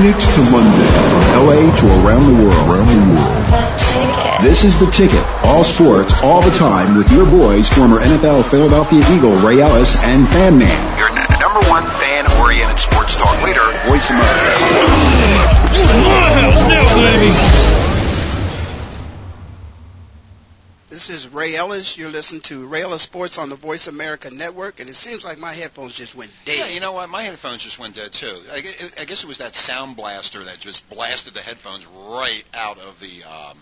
Phoenix to London, from LA to around the world, around the world. This is the ticket. All sports, all the time, with your boys, former NFL Philadelphia Eagle Ray Ellis and Fan Man. Your n- number one fan-oriented sports talk leader, Voice America. Is Ray Ellis. You're listening to Ray Ellis Sports on the Voice America Network, and it seems like my headphones just went dead. Yeah, you know what? My headphones just went dead too. I, guess it was that sound blaster that just blasted the headphones right out of the. Um,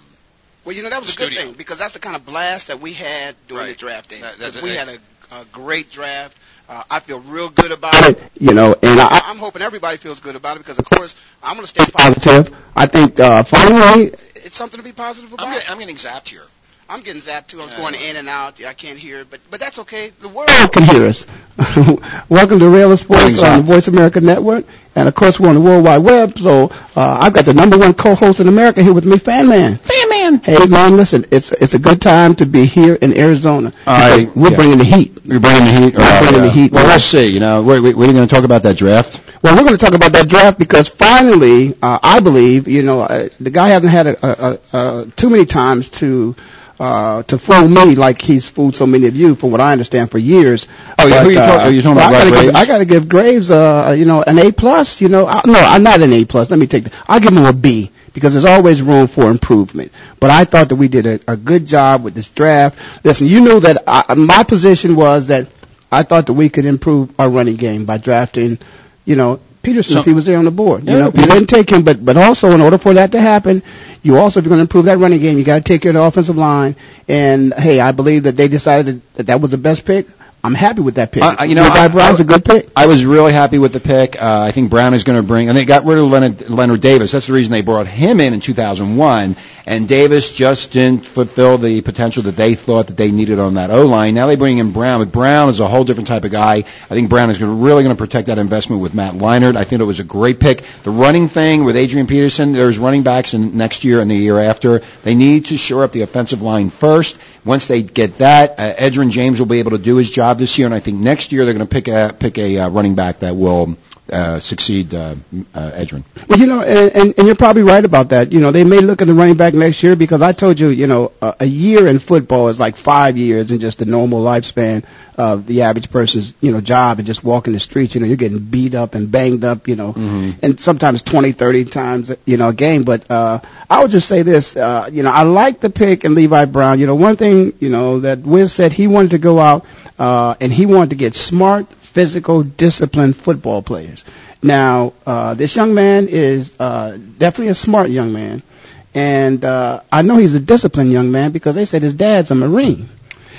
Well, you know that was a good studio. thing because that's the kind of blast that we had during Right. the draft day. That- that's 'Cause we it. had a, a great draft. Uh, I feel real good about it. You know, and I, I'm hoping everybody feels good about it because, of course, I'm going to stay positive. I think uh, finally it's something to be positive about. I'm, getting, I'm getting zapped here. I'm getting zapped too. I'm Yeah. going in and out. I can't hear it, but but that's okay. The world can hear us. Welcome to Rail Sports on the Voice America Network, and of course we're on the World Wide Web. So uh, I've got the number one co-host in America here with me, Fan Man. Fan Man. Hey man, listen, it's it's a good time to be here in Arizona. I- we're yeah. bringing the heat. You're bringing the heat. We're bringing the heat. Well, let's see. You know, what, what are going to talk about that draft? Well, we're going to talk about that draft because finally, uh, I believe, you know, uh, the guy hasn't had a, a, a, a, too many times to uh, to fool me like he's fooled so many of you, from what I understand, for years. Oh, yeah, who you talk- are you talking about I gotta give, Graves? I got to give Graves, uh, you know, an A plus. You know, I, no, I'm not an A plus. Let me take that. I'll give him a B because there's always room for improvement. But I thought that we did a, a good job with this draft. Listen, you knew that I, my position was that I thought that we could improve our running game by drafting, you know, Peterson So- if he was there on the board. You Yeah, know, Peter- didn't take him, but but also in order for that to happen, you also if you're going to improve that running game, you got to take care of the offensive line. And hey, I believe that they decided that that was the best pick. I'm happy with that pick. Uh, you know, Levi I- Brown's I- a good pick. I was really happy with the pick. Uh, I think Brown is going to bring, and they got rid of Leonard, Leonard Davis. That's the reason they brought him in in 2001. And Davis just didn't fulfill the potential that they thought that they needed on that O line. Now they bring in Brown. But Brown is a whole different type of guy. I think Brown is gonna, really going to protect that investment with Matt Leinart. I think it was a great pick. The running thing with Adrian Peterson, there's running backs in next year and the year after. They need to shore up the offensive line first. Once they get that, uh, Edgerrin James will be able to do his job this year, and I think next year they're going to pick a pick a uh, running back that will uh, succeed uh, uh, Edgerrin. Well, you know, and, and, and you're probably right about that. You know, they may look at the running back next year because I told you, you know, a, a year in football is like five years in just the normal lifespan of the average person's, you know, job and just walking the streets. You know, you're getting beat up and banged up, you know, and sometimes 20, 30 times, you know, a game. But uh, I would just say this, uh, you know, I like the pick in Levi Brown. You know, one thing, you know, that Wiz said he wanted to go out uh, and he wanted to get smart, physical, disciplined football players. Now, uh, this young man is uh, definitely a smart young man, and uh, I know he's a disciplined young man because they said his dad's a Marine.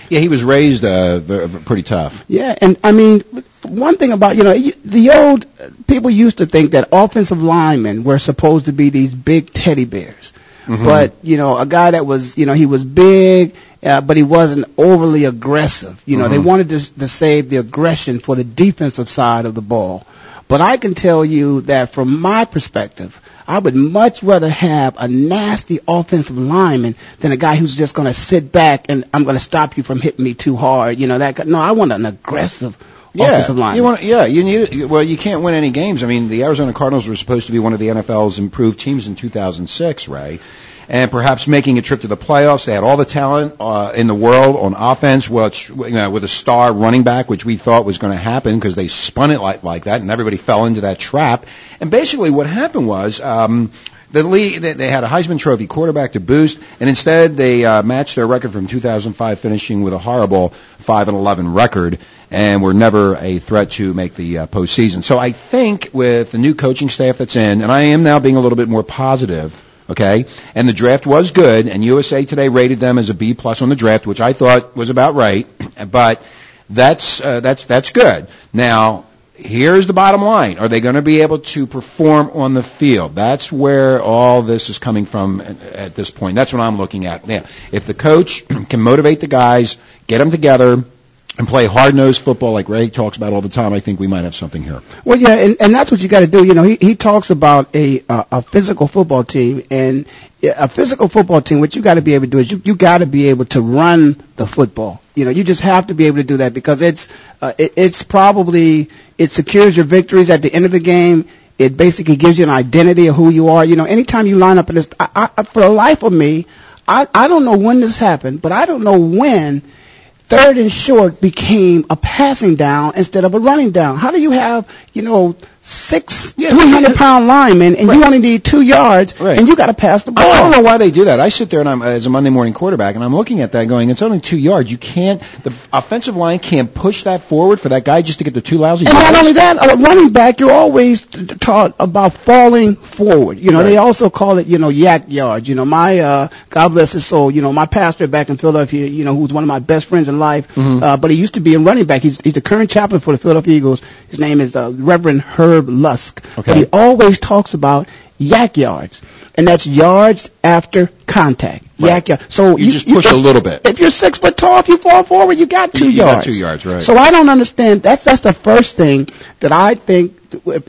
Yeah, he was raised uh, pretty tough. Yeah, and I mean, one thing about you know the old people used to think that offensive linemen were supposed to be these big teddy bears, but you know a guy that was you know he was big. Uh, but he wasn't overly aggressive. You know, they wanted to, to save the aggression for the defensive side of the ball. But I can tell you that from my perspective, I would much rather have a nasty offensive lineman than a guy who's just going to sit back and I'm going to stop you from hitting me too hard. You know that. No, I want an aggressive offensive lineman. You want, yeah, you need. Well, you can't win any games. I mean, the Arizona Cardinals were supposed to be one of the NFL's improved teams in 2006, Ray, and perhaps making a trip to the playoffs. They had all the talent uh, in the world on offense, which you know, with a star running back, which we thought was going to happen because they spun it like like that, and everybody fell into that trap. And basically, what happened was. Um, the league, they had a Heisman Trophy quarterback to boost, and instead they uh, matched their record from 2005, finishing with a horrible 5 and 11 record, and were never a threat to make the uh, postseason. So I think with the new coaching staff that's in, and I am now being a little bit more positive. Okay, and the draft was good, and USA Today rated them as a B plus on the draft, which I thought was about right. But that's uh, that's that's good. Now here's the bottom line. Are they going to be able to perform on the field? That's where all this is coming from at, this point. That's what I'm looking at. Yeah. If the coach can motivate the guys, get them together, and play hard-nosed football like Ray talks about all the time, I think we might have something here. Well, yeah, and, and that's what you got to do. You know, he he talks about a uh, a physical football team, and a physical football team. What you got to be able to do is you you got to be able to run the football. You know, you just have to be able to do that because it's uh, it, it's probably it secures your victories at the end of the game. It basically gives you an identity of who you are. You know, anytime you line up in this, I, I, for the life of me, I I don't know when this happened, but I don't know when third and short became a passing down instead of a running down. How do you have, you know, six Yeah, 300 pound linemen and you only need two yards Right. and you got to pass the ball? I don't know why they do that. I sit there and I'm as a Monday morning quarterback and I'm looking at that going, it's only two yards. You can't, the offensive line can't push that forward for that guy just to get the two lousy And not only that, a running back, you're always taught about falling forward. You know, they also call it, you know, yak yards. You know, my, uh, God bless his soul, you know, my pastor back in Philadelphia, you know, who's one of my best friends in life, Mhm. uh, but he used to be a running back. He's, he's the current chaplain for the Philadelphia Eagles. His name is, uh, Reverend Herb Lusk. Okay. But he always talks about yak yards. And that's yards after contact. Right. Yak yard. So You just push a little bit. If you're six foot tall, if you fall forward, you got two You got yards. two yards, right. So I don't understand. That's that's the first thing that I think,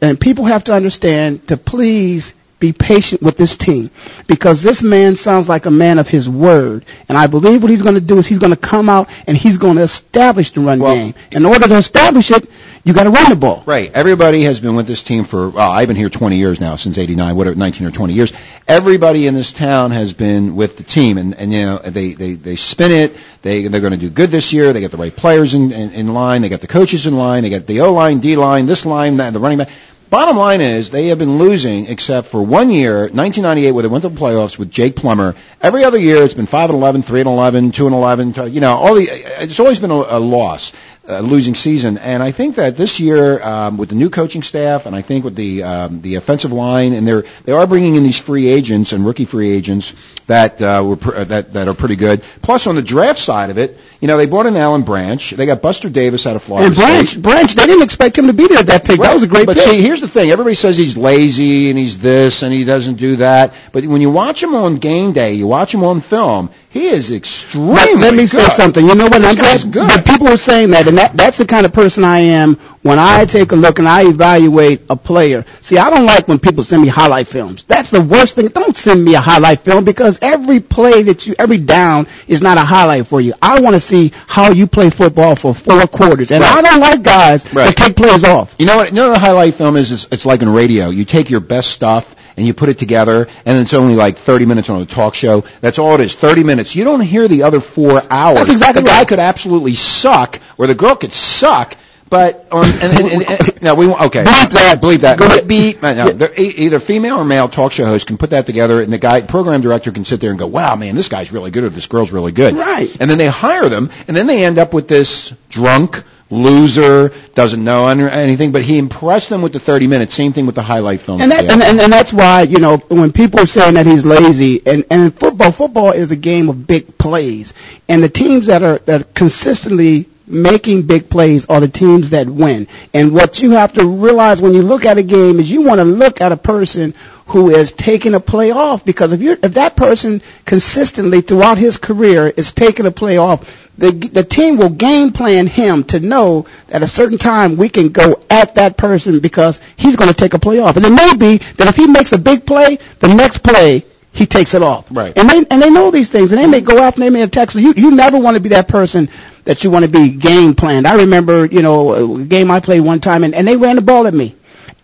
and people have to understand to please be patient with this team because this man sounds like a man of his word, and I believe what he's going to do is he's going to come out and he's going to establish the run Well- game. In order to establish it, you got to run the ball. Right. Everybody has been with this team for, well, I've been here 20 years now, since 89, whatever, 19 or 20 years. Everybody in this town has been with the team, and, and you know, they, they, they spin it, they, they're going to do good this year, they got the right players in, in, in line, they got the coaches in line, they got the O-line, D-line, this line, that, the running back. Bottom line is they have been losing except for one year, 1998, where they went to the playoffs with Jake Plummer. Every other year, it's been 5 and 11, 3 and 11, 2 and 11. You know, all the it's always been a, a loss, a losing season. And I think that this year, um, with the new coaching staff, and I think with the um, the offensive line, and they're they are bringing in these free agents and rookie free agents that uh, were pr- uh, that that are pretty good. Plus, on the draft side of it, you know, they brought in Alan Branch. They got Buster Davis out of Florida And Branch, State. Branch, they didn't expect him to be there at that pick. That was a great But pick. see, here's the thing. Everybody says he's lazy and he's this and he doesn't do that. But when you watch him on game day, you watch him on film, he is extremely Let, let me say something. You know what? I'm glad, good. but people are saying that, and that, that's the kind of person I am when I take a look and I evaluate a player. See, I don't like when people send me highlight films. That's the worst thing. Don't send me a highlight film because every play that you, every down is not a highlight for you. I want to see how you play football for four quarters, and Right. I don't like guys Right. that take plays off. You know what? You know what a highlight film is? It's, it's like in radio. You take your best stuff and you put it together, and it's only like 30 minutes on a talk show. That's all it is. 30 minutes. You don't hear the other four hours. That's exactly the guy right. could absolutely suck, or the girl could suck. But on and, and, and, no, we won't- okay. Bleep that. Believe that. Ahead. Beep. No, e- either female or male talk show host can put that together, and the guy program director can sit there and go, "Wow, man, this guy's really good, or this girl's really good." Right. And then they hire them, and then they end up with this drunk loser, doesn't know anything, but he impressed them with the 30 minutes. Same thing with the highlight film. And that and, and, and that's why you know when people are saying that he's lazy and and in football football is a game of big plays and the teams that are that are consistently making big plays are the teams that win and what you have to realize when you look at a game is you want to look at a person who is taking a play off because if you're if that person consistently throughout his career is taking a play off the the team will game plan him to know at a certain time we can go at that person because he's going to take a play off. And it may be that if he makes a big play, the next play he takes it off. Right. And they and they know these things, and they may go after, and they may attack. So you you never want to be that person that you want to be game planned. I remember you know a game I played one time, and, and they ran the ball at me.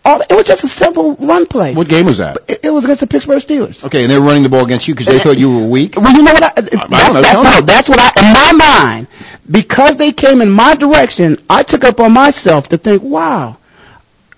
All, it was just a simple run play. What game was that? It, it was against the Pittsburgh Steelers. Okay, and they were running the ball against you because they thought you were weak. Well, you know what? I, don't know. that- no, that's what I, in my mind, because they came in my direction, I took up on myself to think, wow,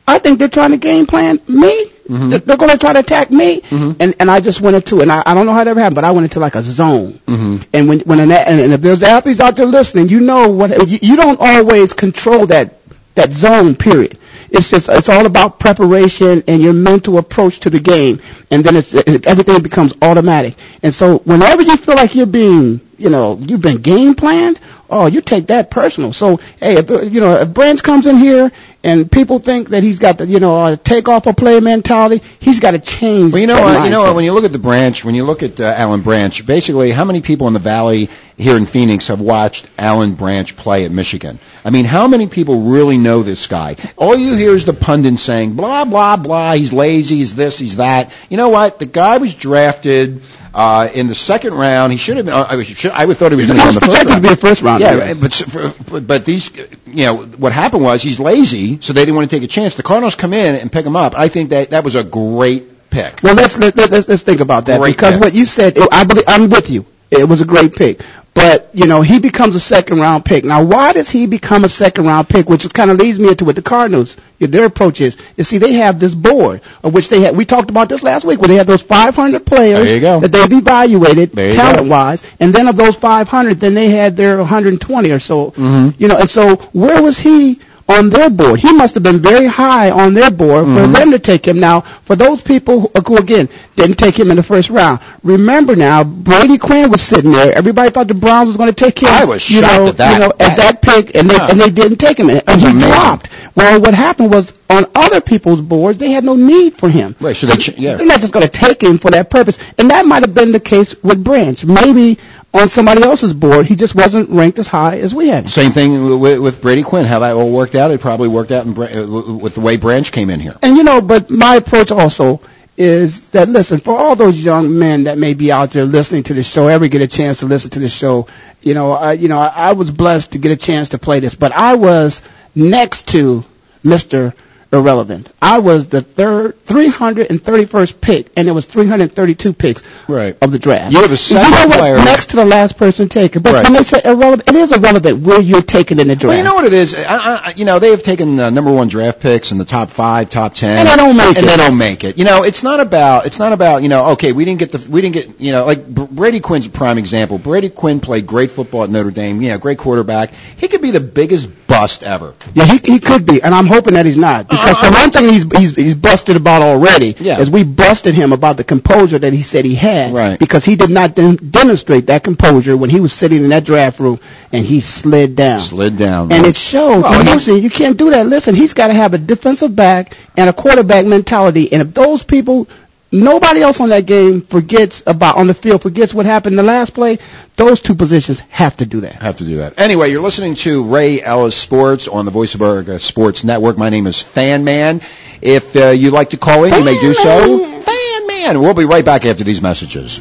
I think they're trying to game plan me. Mhm. They're, they're going to try to attack me, Mhm. and and I just went into, and I, I don't know how that ever happened, but I went into like a zone. Mm-hmm. And when when an, and, and if there's athletes out there listening, you know what you, you don't always control that that zone. Period. It's just it's all about preparation and your mental approach to the game, and then it's it, everything becomes automatic. And so whenever you feel like you're being you know you've been game planned oh, you take that personal. So, hey, if, uh, you know, if Branch comes in here and people think that he's got the, you know, a take off a play mentality, he's got to change. Well, you know what? You know what? When you look at the branch, when you look at uh, Alan Branch, basically, how many people in the Valley here in Phoenix have watched Alan Branch play at Michigan? I mean, how many people really know this guy? All you hear is the pundits saying blah blah blah. He's lazy. He's this. He's that. You know what? The guy was drafted. Uh, in the second round, he should have been. uh, I, was, should, I would thought he was going to go in the first projected to round. be a first round. Yeah, but, but but these, you know, what happened was he's lazy, so they didn't want to take a chance. The Cardinals come in and pick him up. I think that that was a great pick. Well, let's let, let, let's let's think about that Great because pick. what you said, I believe, I'm with you. It was a great pick, but you know he becomes a second round pick. Now, why does he become a second round pick? Which kind of leads me into what the Cardinals, their approach is. You see, they have this board of which they had. We talked about this last week, where they had those 500 players There you go. that they've evaluated talent wise, and then of those 500, then they had their 120 or so. Mhm. You know, and so where was he? On their board, he must have been very high on their board for Mhm. them to take him. Now, for those people who, who again didn't take him in the first round, remember now, Brady Quinn was sitting there. Everybody thought the Browns was going to take him. I was you shocked know, at that. You know, at that pick, and they Yeah. and they didn't take him, and he amazing. dropped. Well, what happened was on other people's boards, they had no need for him. Right, so they yeah. They're not just going to take him for that purpose. And that might have been the case with Branch. Maybe on somebody else's board, he just wasn't ranked as high as we had. Same thing with, with Brady Quinn. How that all worked out, it probably worked out in, uh, with the way Branch came in here. And you know, but my approach also is that listen, for all those young men that may be out there listening to the show, ever get a chance to listen to the show, you know, I, you know, I, I was blessed to get a chance to play this, but I was next to Mr. Irrelevant. I was the third, 331st pick, and there was 332 picks Right. of the draft. You have a you second know player- next to the last person taken. But Right. when they say irrelevant, it is irrelevant where you're taken in the draft. Well, you know what it is. I, I, you know, they have taken uh, number one draft picks in the top five, top ten, And they don't make and it. they don't make it. You know, it's not about. It's not about. You know, okay, we didn't get the. We didn't get. You know, like Brady Quinn's a prime example. Brady Quinn played great football at Notre Dame. Yeah, great quarterback. He could be the biggest bust ever. Yeah, he he could be, and I'm hoping that he's not. Because the one thing he's he's he's busted about already Yeah. is we busted him about the composure that he said he had. Right. Because he did not dem- demonstrate that composure when he was sitting in that draft room and he slid down. Slid down. And it showed. Well, Listen, you can't do that. Listen, he's got to have a defensive back and a quarterback mentality. And if those people, nobody else on that game forgets about on the field forgets what happened in the last play, those two positions have to do that. have to do that. Anyway, you're listening to Ray Ellis Sports on the Voice of America Sports Network. My name is Fan Man. If uh, you'd like to call in, you may do so. Fan Man. We'll be right back after these messages.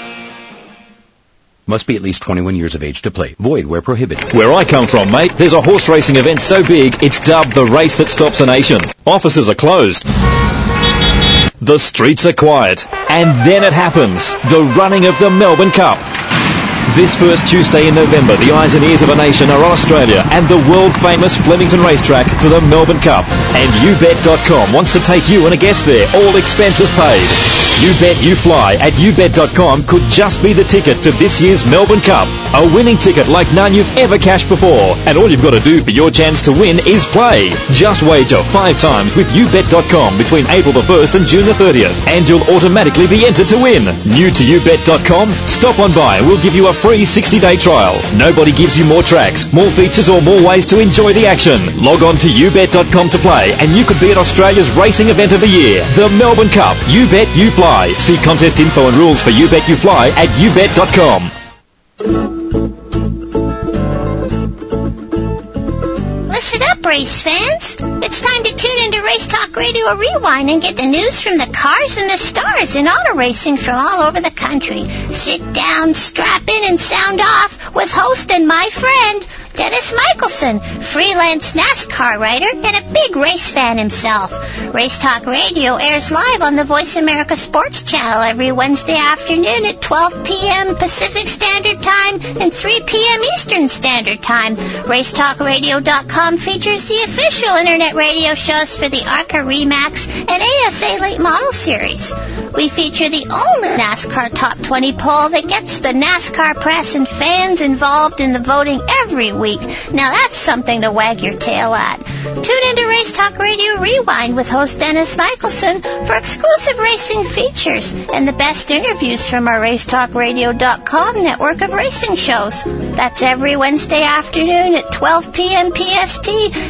Must be at least 21 years of age to play. Void where prohibited. Where I come from, mate, there's a horse racing event so big, it's dubbed the race that stops a nation. Offices are closed. The streets are quiet. And then it happens. The running of the Melbourne Cup. This first Tuesday in November, the eyes and ears of a nation are on Australia and the world-famous Flemington racetrack for the Melbourne Cup. And YouBet.com wants to take you and a guest there, all expenses paid. You Bet You Fly at YouBet.com could just be the ticket to this year's Melbourne Cup. A winning ticket like none you've ever cashed before. And all you've got to do for your chance to win is play. Just wager five times with YouBet.com between April the 1st and June the 30th. And you'll automatically be entered to win. New to YouBet.com? Stop on by and we'll give you a free 60-day trial. Nobody gives you more tracks, more features or more ways to enjoy the action. Log on to YouBet.com to play and you could be at Australia's racing event of the year. The Melbourne Cup. You Bet You Fly. See contest info and rules for You Bet You Fly at YouBet.com. race fans. It's time to tune into Race Talk Radio Rewind and get the news from the cars and the stars in auto racing from all over the country. Sit down, strap in, and sound off with host and my friend, Dennis Michelson, freelance NASCAR writer and a big race fan himself. Race Talk Radio airs live on the Voice America Sports Channel every Wednesday afternoon at 12 p.m. Pacific Standard Time and 3 p.m. Eastern Standard Time. RaceTalkRadio.com features the official internet radio shows for the ARCA Remax and ASA Late Model Series. We feature the only NASCAR Top 20 poll that gets the NASCAR press and fans involved in the voting every week. Now that's something to wag your tail at. Tune into Race Talk Radio Rewind with host Dennis Michelson for exclusive racing features and the best interviews from our RaceTalkRadio.com network of racing shows. That's every Wednesday afternoon at 12 p.m. PST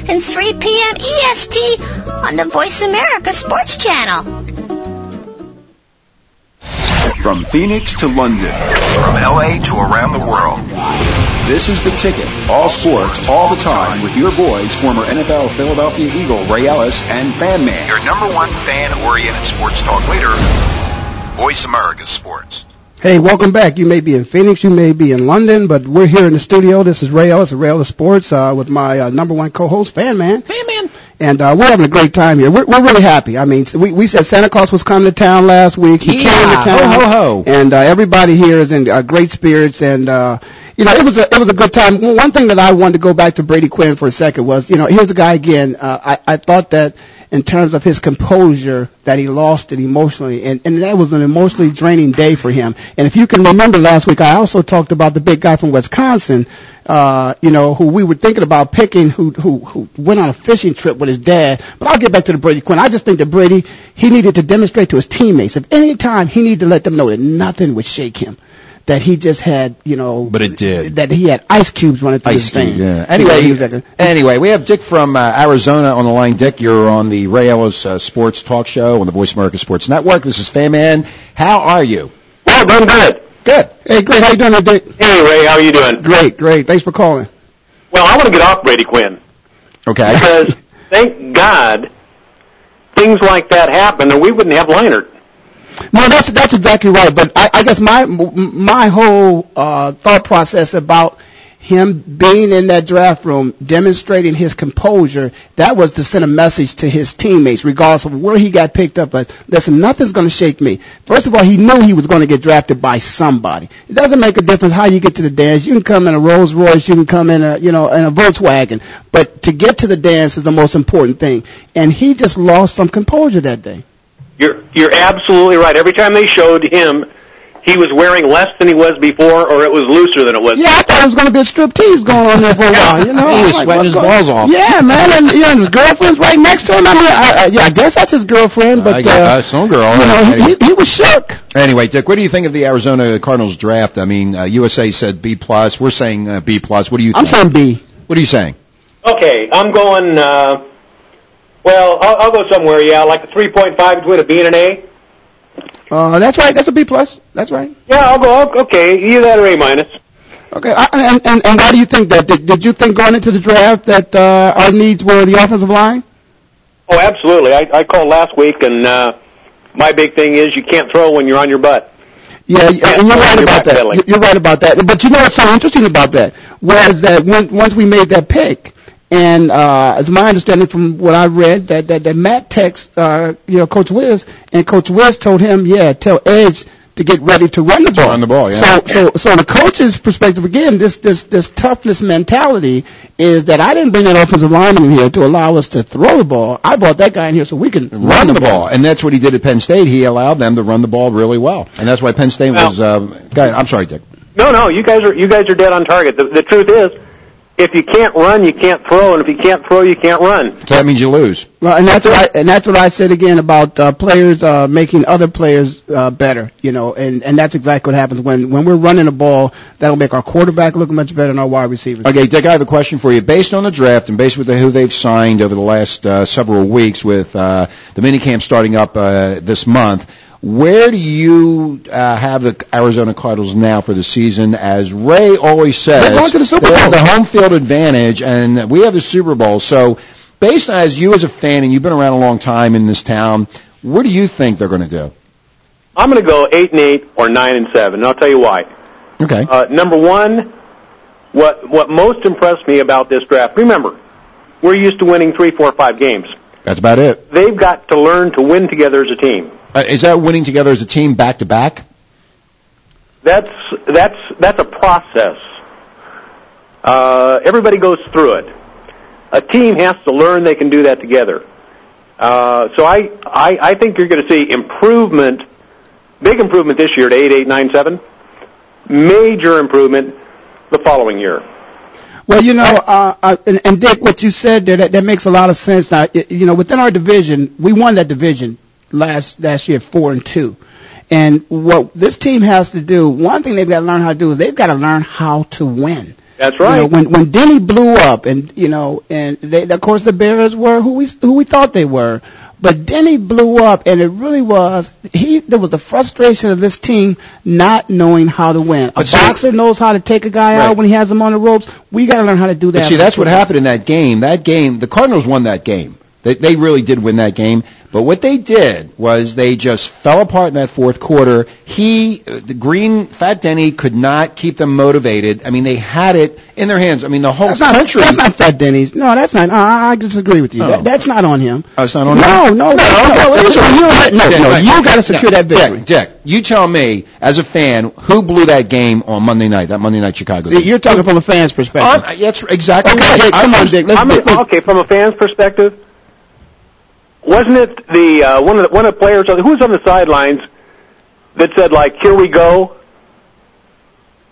and 3 p.m. EST on the Voice America Sports Channel. From Phoenix to London, From LA to around the world. This is The Ticket. All sports, all the time with your boys, former NFL Philadelphia Eagle Ray Ellis and Fan Man. Your number one fan-oriented sports talk leader, Voice America Sports. Hey, welcome back. You may be in Phoenix, you may be in London, but we're here in the studio. This is Ray Ellis of Ray Ellis Sports uh, with my uh, number one co-host, Fan Man. Fan Man. And uh, we're having a great time here. We're, we're really happy. I mean, we, we said Santa Claus was coming to town last week. He Yeah, came to town. ho, ho, ho. And uh, everybody here is in uh, great spirits. And uh, you know, it was a it was a good time. One thing that I wanted to go back to Brady Quinn for a second was, you know, here's a guy again. Uh, I I thought that in terms of his composure that he lost it emotionally and, and that was an emotionally draining day for him. And if you can remember last week I also talked about the big guy from Wisconsin, uh, you know, who we were thinking about picking who who who went on a fishing trip with his dad. But I'll get back to the Brady Quinn. I just think that Brady he needed to demonstrate to his teammates if any time he needed to let them know that nothing would shake him. That he just had, you know, But it did. That he had ice cubes running through Ice his veins. Cube, yeah. He was Anyway, like- anyway, we have Dick from uh, Arizona on the line. Dick, you're on the Ray Ellis uh, Sports Talk Show on the Voice America Sports Network. This is Fan Man. How are you? Well, doing good. Good. Hey, great. How you doing, Dick? Hey, Ray, how are you doing? Great, great. Thanks for calling. Well, I want to get off Brady Quinn Okay. because thank God things like that happen, or we wouldn't have Leinart. No, that's that's exactly right. But I, I guess my my whole uh, thought process about him being in that draft room, demonstrating his composure, that was to send a message to his teammates, regardless of where he got picked up. But listen, nothing's going to shake me. First of all, he knew he was going to get drafted by somebody. It doesn't make a difference how you get to the dance. You can come in a Rolls Royce, you can come in a you know in a Volkswagen, but to get to the dance is the most important thing. And he just lost some composure that day. You're you're absolutely right. Every time they showed him, he was wearing less than he was before, or it was looser than it was. Yeah, I thought it was going to be a strip tease going on there for a while. You know, He was I'm like, sweating his balls off. Yeah, man, and you know, his girlfriend's right next to him. I mean, I, I, yeah, I guess that's his girlfriend, but I got, uh, uh, some girl. you know, he, he, he was shook. Anyway, Dick, what do you think of the Arizona Cardinals draft? I mean, uh, USA said B plus. We're saying uh, B plus. What do you? I'm saying B. What are you saying? Okay, I'm going. Uh, well, I'll, I'll go somewhere. Yeah, like a 3.5 between a B and an A. Uh, that's right. That's a B plus. That's right. Yeah, I'll go. Okay, either that or A minus. Okay, I, and, and and why do you think that? Did, did you think going into the draft that uh, our needs were the offensive line? Oh, absolutely. I, I called last week, and uh, my big thing is you can't throw when you're on your butt. Yeah, and you're right about that. You're right about that. But you know what's so interesting about that was that when, once we made that pick, and uh, as my understanding from what I read, that that, that Matt texted, uh, you know, Coach Wiz, and Coach Wiz told him, yeah, tell Edge to get ready to run the ball. run the ball, yeah. So, so, so the coach's perspective again, this this this toughness mentality is that I didn't bring that offensive lineman in here to allow us to throw the ball. I brought that guy in here so we can Run the ball, and that's what he did at Penn State. He allowed them to run the ball really well, and that's why Penn State was. Uh, go. I'm sorry, Dick. No, no, you guys are you guys are dead on target. The, the truth is, if you can't run, you can't throw, and if you can't throw, you can't run. So that means you lose. Well, and that's what I and that's what I said again about uh, players uh, making other players uh, better. You know, and and that's exactly what happens when when we're running the ball. That'll make our quarterback look much better than our wide receivers. Okay, Dick, I have a question for you. Based on the draft and based with the, who they've signed over the last uh, several weeks, with uh, the minicamp starting up uh, this month, where do you uh, have the Arizona Cardinals now for the season? As Ray always says, They're going to the Super they have Bowl. the home field advantage, and we have the Super Bowl. So, based on as you as a fan, and you've been around a long time in this town, what do you think they're going to do? I'm going to go eight and eight or nine and seven, and I'll tell you why. Okay. Uh, number one, what what most impressed me about this draft. Remember, we're used to winning three, four, five games. That's about it. They've got to learn to win together as a team. Uh, is that winning together as a team back to back? That's that's that's a process. Uh, everybody goes through it. A team has to learn they can do that together. Uh, so I, I I think you're going to see improvement, big improvement this year to eight eight nine seven, major improvement the following year. Well, you know, uh, uh, and, and Dick, what you said there, that, that makes a lot of sense. Now, you know, within our division, we won that division last last year, four and two. And what this team has to do, one thing they've got to learn how to do is they've got to learn how to win. That's You know, right. when when Denny blew up, and you know, and they, of course the Bears were who we who we thought they were, but Denny blew up, and it really was he. There was a frustration of this team not knowing how to win. A But see- boxer knows how to take a guy Right. out when he has him on the ropes. We got to learn how to do that. But see, that's what happened in that game. That game, the Cardinals won that game. They, they really did win that game. But what they did was they just fell apart in that fourth quarter. He, uh, the Green, Fat Denny could not keep them motivated. I mean, they had it in their hands. I mean, the whole That's not, country. that's not Fat Denny's. No, that's not. I, I disagree with you. Oh. That, that's not on him. Oh, it's not on no, him? No, no, no, no, no. on you, no, no, you got to secure that victory. Dick, Dick, you tell me, as a fan, who blew that game on Monday night, that Monday night Chicago game? You're talking from a fan's perspective. I'm- that's exactly Okay, right. Dick, come I'm- on, Dick. Let's I mean, do- okay, from a fan's perspective, wasn't it the uh, one of the one of the players who was on the sidelines that said like "Here we go"?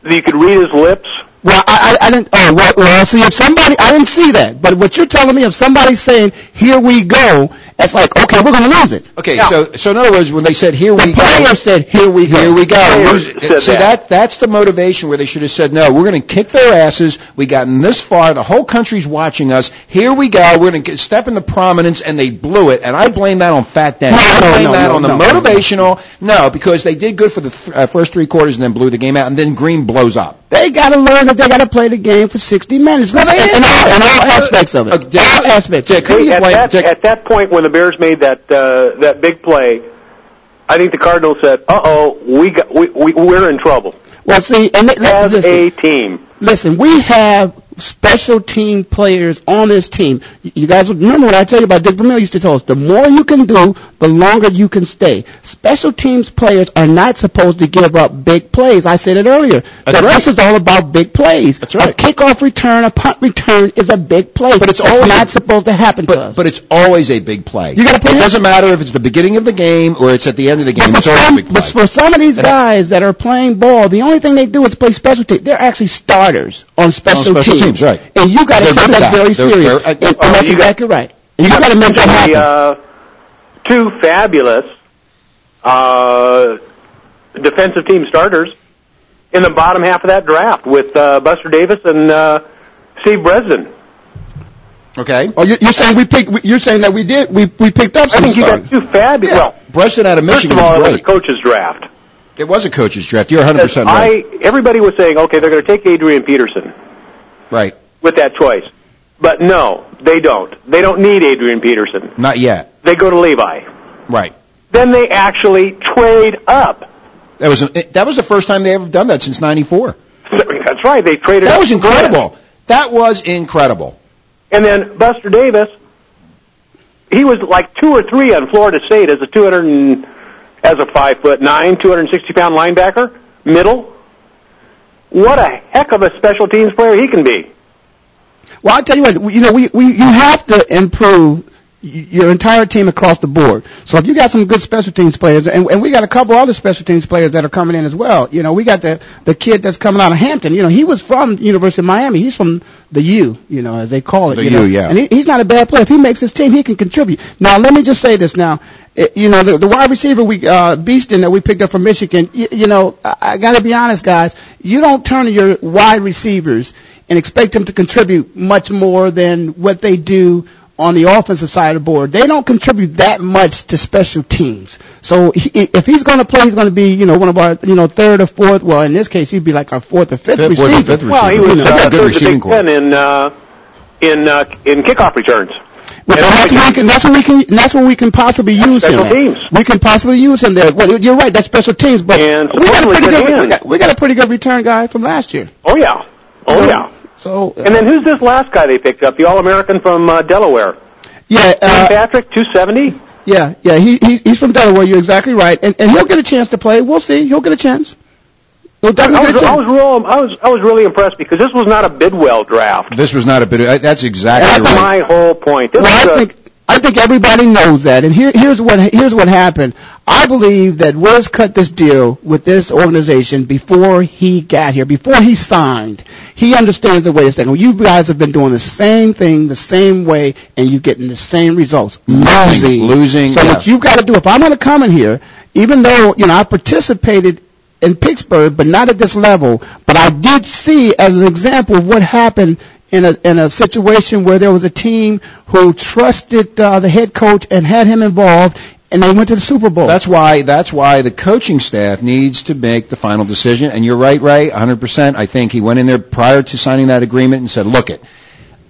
You could read his lips. Well, I, I, I didn't. Oh, well, well, see, if somebody, I didn't see that. But what you're telling me, if somebody's saying, "Here we go," it's like, okay, we're going to lose it. Okay, Yeah. so so in other words, when they said here The we go, player said, "Here we go." here we go. Players Lose- said See that. that that's the motivation where they should have said no. We're going to kick their asses. We gotten this far. The whole country's watching us. Here we go. We're going to step into prominence, and they blew it. And I blame that on Fat Dan. No, I blame no, that no, on the no. motivational. No, because they did good for the th- uh, first three quarters and then blew the game out, and then Green blows up. They got to learn that they got to play the game for 60 minutes. No, they in, in, all, in all aspects of it. Uh, Dick, all aspects. Dick, of who it. do you at, that, Dick- at that point, when the Bears made that uh, that big play, I think the Cardinals said, "Uh oh, we got we, we we're in trouble." Well, see, and th- As listen, a team, listen, we have special team players on this team. You guys remember what I tell you about Dick Vermeil used to tell us, the more you can do, the longer you can stay. Special teams players are not supposed to give up big plays. I said it earlier. That's that right. Is all about big plays. That's right. A kickoff return, a punt return is a big play. But it's always not a- supposed to happen to us. but it's always a big play. You gotta put it it- doesn't matter if it's the beginning of the game or it's at the end of the game. But It's for, a some, big play. but for some of these And guys that are playing ball, the only thing they do is play special teams. They're actually starters on special, special teams. teams, right. And you got to They're take that that. very They're- serious. and, and Oh, that's you got- exactly right. And you got to make that happen. the, uh, two fabulous uh, defensive team starters in the bottom half of that draft with uh, Buster Davis and uh, Steve Breaston. okay. oh, you're, you're saying we picked? we- You're saying that we did? We we picked up I think you starters. got two fabulous. Well, Breaston out of first Michigan of all, was it was a great. coach's draft. It was a coach's draft. You're 100 percent right. I everybody was saying, okay, they're going to take Adrian Peterson Right. with that choice, but no, they don't. They don't need Adrian Peterson. Not yet. They go to Levi. Right. Then they actually trade up. That was a, that was the first time they ever done that since '94. That's right. They traded. That was for Grant. incredible. That was incredible. And then Buster Davis, he was like two or three on Florida State as a 200 and, as a five foot nine, 260 pound linebacker, middle. What a heck of a special teams player he can be. Well, I tell you what, you know, we, we you have to improve your entire team across the board. So if you got some good special teams players, and, and we got a couple other special teams players that are coming in as well. You know, we got the the kid that's coming out of Hampton. You know, he was from University of Miami. He's from the U, you know, as they call it. The you know? U, yeah. And he, he's not a bad player. If he makes his team, he can contribute. Now, let me just say this. Now, it, you know, the, the wide receiver we uh, Breaston that we picked up from Michigan. You, you know, I, I got to be honest, guys. You don't turn to your wide receivers and expect them to contribute much more than what they do on the offensive side of the board. They don't contribute that much to special teams. So he, if he's going to play, he's going to be, you know, one of our, you know, third or fourth. Well, in this case, he'd be like our fourth or fifth, Fifth, fourth, or receiver. fifth Well, he was They got uh, a good third receiving Ten in uh, in uh, in kickoff returns. But that's when we can. That's when we can. That's when we can possibly use special him. teams. We can possibly use him there. Well, you're right. That's special teams. But And we got a pretty good good. We got, we got a pretty good return guy from last year. Oh yeah, Oh know, yeah. So uh, And then who's this last guy they picked up? The All-American from uh, Delaware. yeah, uh, Patrick, 270. yeah, yeah. He, he he's from Delaware. You're exactly right, and and he'll get a chance to play. We'll see. He'll get a chance. He'll I was, get a I chance. was real. I was I was really impressed because this was not a Bidwell draft. This was not a bit. Of, that's exactly That's right. my whole point. This Well, is I a, think I think everybody knows that, and here, here's what here's what happened. I believe that Wiz cut this deal with this organization before he got here, before he signed. He understands the way it's done. You guys have been doing the same thing the same way, and you're getting the same results. Losing, Losing, So yeah. what you've got to do, if I'm going to come in here, even though you know I participated in Pittsburgh, but not at this level. But I did see as an example of what happened in a in a situation where there was a team who trusted uh, the head coach and had him involved, and they went to the Super Bowl. That's why that's why the coaching staff needs to make the final decision. And you're right, Ray, 100%. I think he went in there prior to signing that agreement and said, "Look it,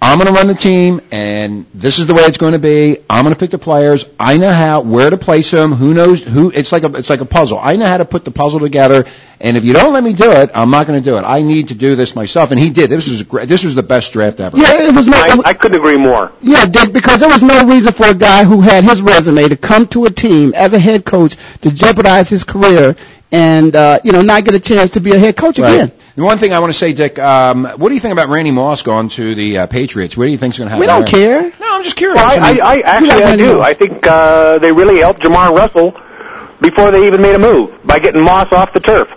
I'm going to run the team, and this is the way it's going to be. I'm going to pick the players. I know how where to place them. Who knows who? It's like a it's like a puzzle. I know how to put the puzzle together. And if you don't let me do it, I'm not going to do it. I need to do this myself. And he did. This was a great, this was the best draft ever. yeah, it was no. I, I couldn't agree more. Yeah, Dick, because there was no reason for a guy who had his resume to come to a team as a head coach to jeopardize his career and uh, you know not get a chance to be a head coach again. Right. And one thing I want to say, Dick, um, what do you think about Randy Moss going to the uh, Patriots? What do you think's going to happen? We don't there? care. No, I'm just curious. Well, I, I, I actually like I do. Moss. I think uh, they really helped Jamar Russell before they even made a move by getting Moss off the turf.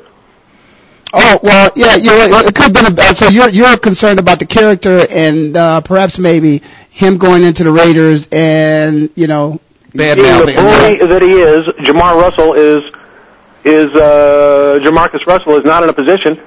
Oh well, yeah, you know, it could have been a bad. So you're you're concerned about the character and uh, perhaps maybe him going into the Raiders and you know Bad Being the mouthing. bully that he is, Jamar Russell is is uh, Jamarcus Russell is not in a position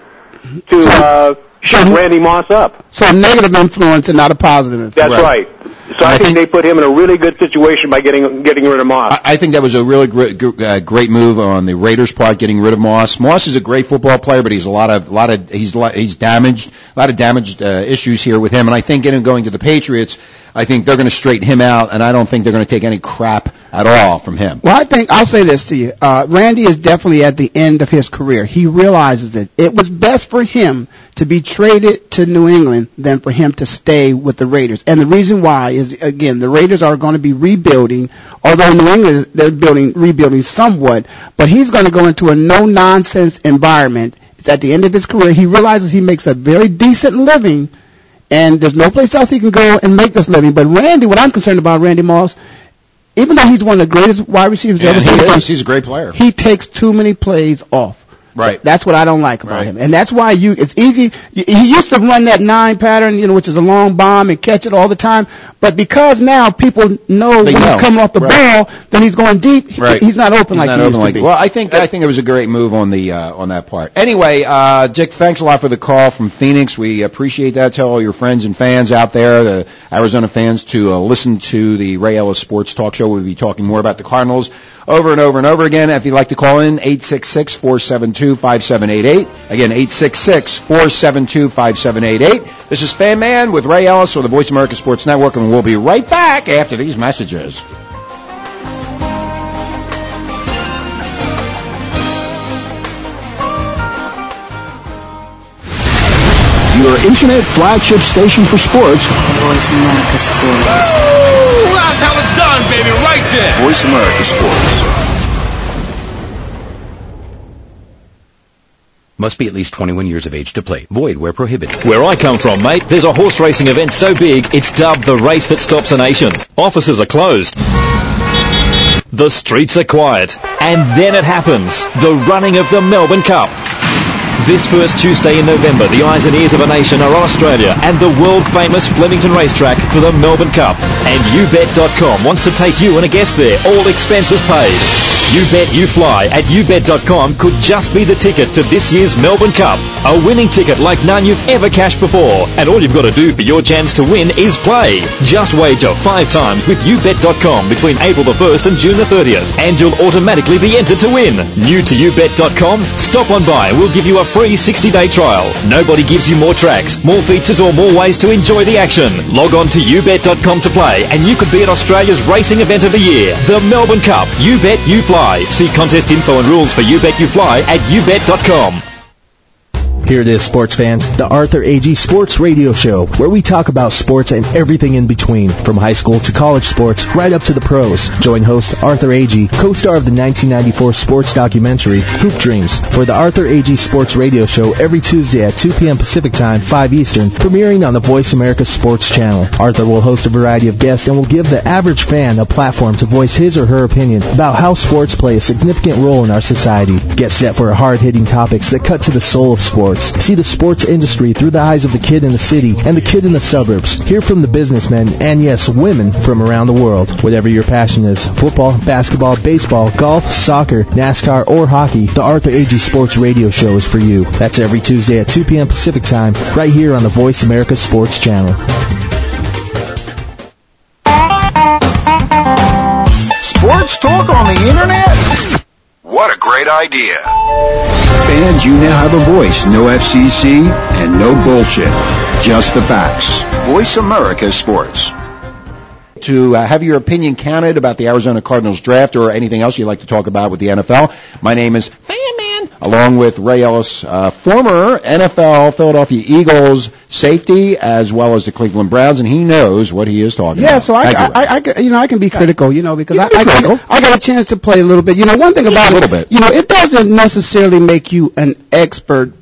to uh, shut Randy Moss up. so a negative influence and not a positive influence. That's Right. right. So I, I think, think- they put him in a really good situation by getting getting rid of Moss. I I think that was a really great, gr- uh, great move on the Raiders' part, getting rid of Moss. Moss is a great football player, but he's a lot of, lot of, he's, lo- he's damaged, a lot of damaged uh, issues here with him. And I think in going to the Patriots, I think they're going to straighten him out, and I don't think they're going to take any crap at all from him. Well, I think I'll say this to you. Uh, Randy is definitely at the end of his career. He realizes that it was best for him to be traded to New England than for him to stay with the Raiders. And the reason why is, again, the Raiders are going to be rebuilding, although New England, they're building, rebuilding somewhat, but he's going to go into a no-nonsense environment. It's at the end of his career. He realizes he makes a very decent living and there's no place else he can go and make this living. But Randy, what I'm concerned about, Randy Moss, even though he's one of the greatest wide receivers Yeah, ever he is. He's a great player. he takes too many plays off. Right. That's what I don't like about Right. him, and that's why you. It's easy. He used to run that nine pattern, you know, which is a long bomb and catch it all the time. But because now people know They when know. he's coming off the Right. ball, then he's going deep. Right. he's not open He's like not he open used like to be. well. I think I think it was a great move on the uh, on that part. Anyway, uh, Dick, thanks a lot for the call from Phoenix. We appreciate that. Tell all your friends and fans out there, the Arizona fans, to uh, listen to the Ray Ellis Sports Talk Show. We'll be talking more about the Cardinals over and over and over again. If you'd like to call in, eight six six four seven two five seven eight eight. Again, eight six six four seven two five seven eight eight. This is Fan Man with Ray Ellis on the Voice America Sports Network, and we'll be right back after these messages. Internet flagship station for sports. Voice America Sports. Ooh, that's how it's done, baby, right there. Voice America Sports. Must be at least 21 years of age to play. Void where prohibited. Where I come from, mate, there's a horse racing event so big, it's dubbed the race that stops a nation. Offices are closed. The streets are quiet. And then it happens. The running of the Melbourne Cup. This first Tuesday in November, the eyes and ears of a nation are on Australia and the world-famous Flemington Racetrack for the Melbourne Cup. And YouBet.com wants to take you and a guest there, all expenses paid. You Bet You Fly at YouBet.com could just be the ticket to this year's Melbourne Cup. A winning ticket like none you've ever cashed before. And all you've got to do for your chance to win is play. Just wager five times with YouBet.com between April the 1st and June the 30th. And you'll automatically be entered to win. New to YouBet.com? Stop on by we'll give you a free 60-day trial. Nobody gives you more tracks, more features or more ways to enjoy the action. Log on to YouBet.com to play and you could be at Australia's racing event of the year, the Melbourne Cup. You Bet You Fly. See contest info and rules for You Bet You Fly at YouBet.com. Here it is, sports fans, the Arthur Agee Sports Radio Show, where we talk about sports and everything in between, from high school to college sports, right up to the pros. Join host Arthur Agee, co-star of the 1994 sports documentary Hoop Dreams, for the Arthur Agee Sports Radio Show every Tuesday at 2 p.m. Pacific Time, 5 Eastern, premiering on the Voice America Sports Channel. Arthur will host a variety of guests and will give the average fan a platform to voice his or her opinion about how sports play a significant role in our society. Get set for hard-hitting topics that cut to the soul of sports. See the sports industry through the eyes of the kid in the city and the kid in the suburbs. Hear from the businessmen and yes, women from around the world. Whatever your passion is, football, basketball, baseball, golf, soccer, NASCAR, or hockey, the Arthur Agee Sports Radio Show is for you. That's every Tuesday at 2 p.m. Pacific Time, right here on the Voice America Sports Channel. Sports talk on the internet? What a great idea. Fans, you now have a voice. No FCC and no bullshit. Just the facts. Voice America Sports. To uh, have your opinion counted about the Arizona Cardinals draft or anything else you'd like to talk about with the NFL, my name is Fan Man, along with Ray Ellis, uh, former NFL Philadelphia Eagles safety, as well as the Cleveland Browns, and he knows what he is talking Yeah, about. Yeah, so I, I, I, I, you know, I can be critical, you know, because I, I, got. I got a chance to play a little bit. You know, one thing about a it, little bit. you know, it doesn't necessarily make you an expert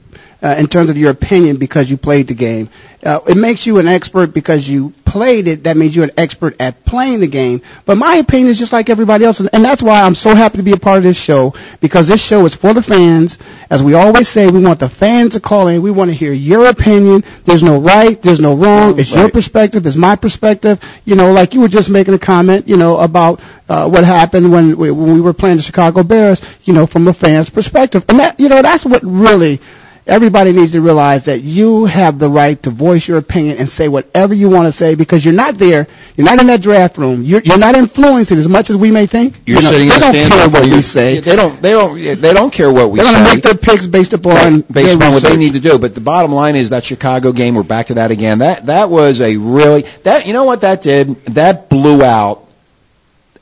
uh, in terms of your opinion because you played the game. Uh, it makes you an expert because you played it. That means you're an expert at playing the game. But my opinion is just like everybody else's, and that's why I'm so happy to be a part of this show because this show is for the fans. As we always say, we want the fans to call in. We want to hear your opinion. There's no right. There's no wrong. It's your perspective. It's my perspective. You know, like you were just making a comment, you know, about uh, what happened when we, when we were playing the Chicago Bears, you know, from a fan's perspective. And that, you know, that's what really everybody needs to realize that you have the right to voice your opinion and say whatever you want to say because you're not there. You're not in that draft room. You're, you're not influencing as much as we may think. You're you know, sitting they in don't care what we you- say. They don't. They don't. They don't care what we They're going to make their picks based upon based their upon what they need to do. But the bottom line is that Chicago game. We're back to that again. That that was a really that you know what that did. That blew out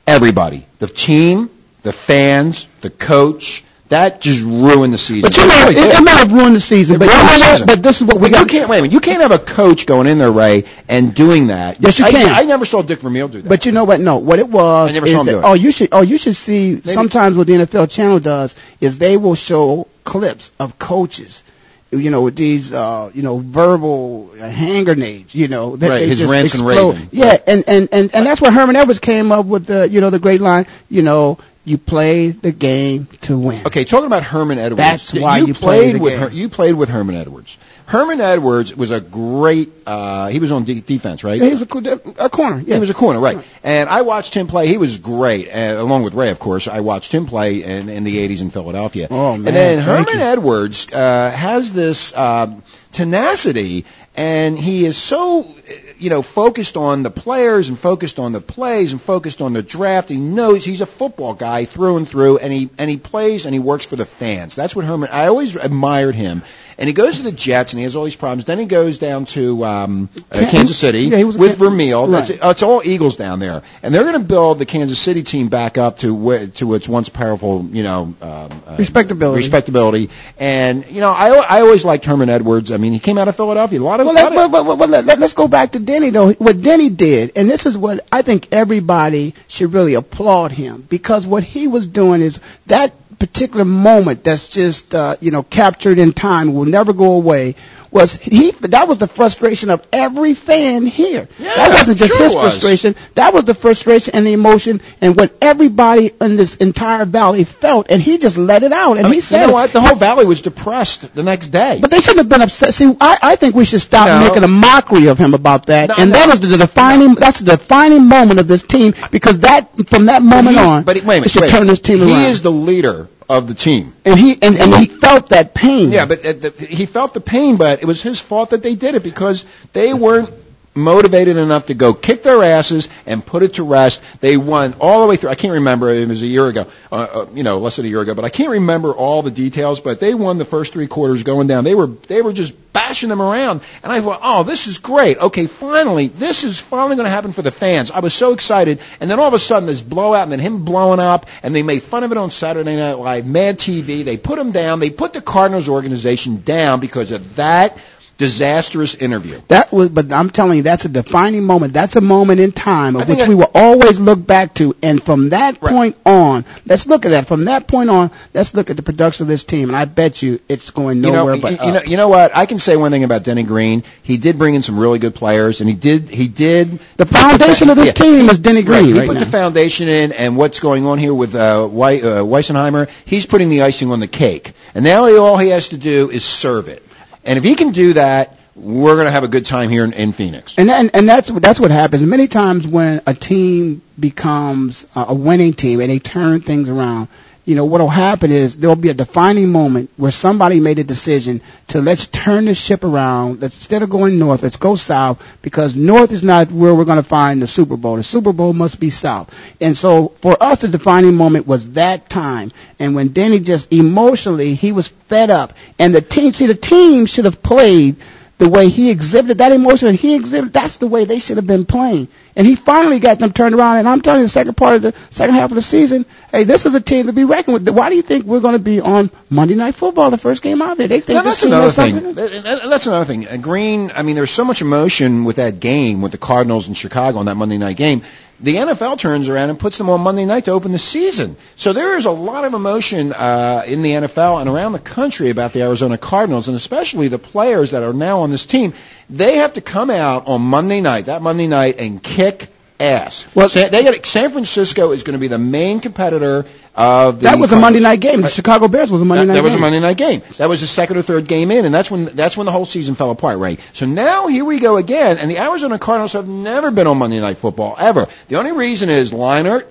everybody. The team, the fans, the coach. That just ruined the season. But you know, really it, it may have ruined the season. It But, season. but this is what we But you can't wait a minute. You can't have a coach going in there, Ray, and doing that. Yes, you I, can. I never saw Dick Vermeil do that. But you know what? No, what it was I never is saw him that, do it. oh, you should oh you should see sometimes what the NFL channel does is they will show clips of coaches, you know, with these uh you know verbal uh, hand grenades, you know, that Right, they his just rants and explode. raving. Yeah, and and and and that's where Herman Edwards came up with the you know the great line, you know, you play the game to win. Okay, talking about Herman Edwards. That's why you play played the with. Her, you played with Herman Edwards. Herman Edwards was a great. Uh, he was on de- defense, right? He was a, a corner. Yeah. He was a corner, right? And I watched him play. He was great, uh, along with Ray, of course. I watched him play in, in the '80s in Philadelphia. Oh, man, And then thank Herman you. Edwards uh, has this um, tenacity, and he is so, uh, you know, focused on the players and focused on the plays and focused on the draft. He knows he's a football guy through and through, and he and he plays and he works for the fans. That's what Herman. I always admired him. And he goes to the Jets, and he has all these problems. Then he goes down to um, uh, Kansas City yeah, with Can- Vermeil. Right. That's- uh, it's all Eagles down there, and they're going to build the Kansas City team back up to where, to its once powerful, you know, um, uh, Respectability. respectability. And you know, I I always liked Herman Edwards. I mean, he came out of Philadelphia. A lot of, Well, let, but, but let, let, us go back to Denny though. What Denny did, and this is what I think everybody should really applaud him because what he was doing is that particular moment that's just uh, you know captured in time will never go away. Was he? That was the frustration of every fan here. yeah, that wasn't just sure his was. frustration. That was the frustration and the emotion and what everybody in this entire valley felt, and he just let it out. And I mean, he said, you know what? The whole valley was depressed the next day. But they shouldn't have been upset. See, I, I think we should stop No. making a mockery of him about that. No, and no. was the defining. That's the defining moment of this team because that from that moment he, on, but he- wait a minute, it should turn this team he around. is the leader of the team. and he and, and he felt that pain. Yeah, but uh, the, he felt the pain, but it was his fault that they did it because they weren't motivated enough to go kick their asses and put it to rest. They won all the way through. I can't remember. It was a year ago, uh, uh, you know, less than a year ago, but I can't remember all the details. But they won the first three quarters going down. They were they were just bashing them around, and I thought, oh, this is great. Okay, finally, this is finally going to happen for the fans. I was so excited, and then all of a sudden, this blowout, and then him blowing up, and they made fun of it on Saturday Night Live, Mad TV. They put him down. They put the Cardinals organization down because of that disastrous interview. That was, but I'm telling you, that's a defining moment. That's a moment in time of which I- we will always look back to. And from that point on, let's look at that. From that point on, let's look at the production of this team. And I bet you it's going You know, nowhere you, but you up. know, you know what? I can say one thing about Denny Green. He did bring in some really good players, and he did he did the foundation of this Yeah. team is Denny Green. Right, he right put now. the foundation in, and what's going on here with uh, Wei- uh, Weisenheimer, he's putting the icing on the cake. And now all he has to do is serve it. And if he can do that, we're going to have a good time here in, in Phoenix. And and and that's that's what happens many times when a team becomes a winning team and they turn things around. You know what'll happen is there'll be a defining moment where somebody made a decision to let's turn the ship around. Let's instead of going north, let's go south because north is not where we're going to find the Super Bowl. The Super Bowl must be south. And so for us, the defining moment was that time. And when Denny just emotionally he was fed up, and the team see the team should have played the way he exhibited that emotion and he exhibited that's the way they should have been playing and he finally got them turned around and i'm telling you the second part of the second half of the season hey this is a team to be reckoned with why do you think we're going to be on monday night football the first game out there they think Now, that's another thing. something That- that- That's another thing. Uh, Green, I mean, there's so much emotion with that game with the Cardinals in Chicago on that Monday night game. The NFL turns around and puts them on Monday night to open the season. So there is a lot of emotion uh, in the NFL and around the country about the Arizona Cardinals, and especially the players that are now on this team. They have to come out on Monday night, that Monday night, and kick ass. Well, San, they got, San Francisco is going to be the main competitor of the that was a monday night game the chicago bears was a monday That, night that was a Monday night game. That was the second or third game in, and that's when that's when the whole season fell apart, right? So now here we go again, and the Arizona Cardinals have never been on Monday Night Football ever. The only reason is Leinart.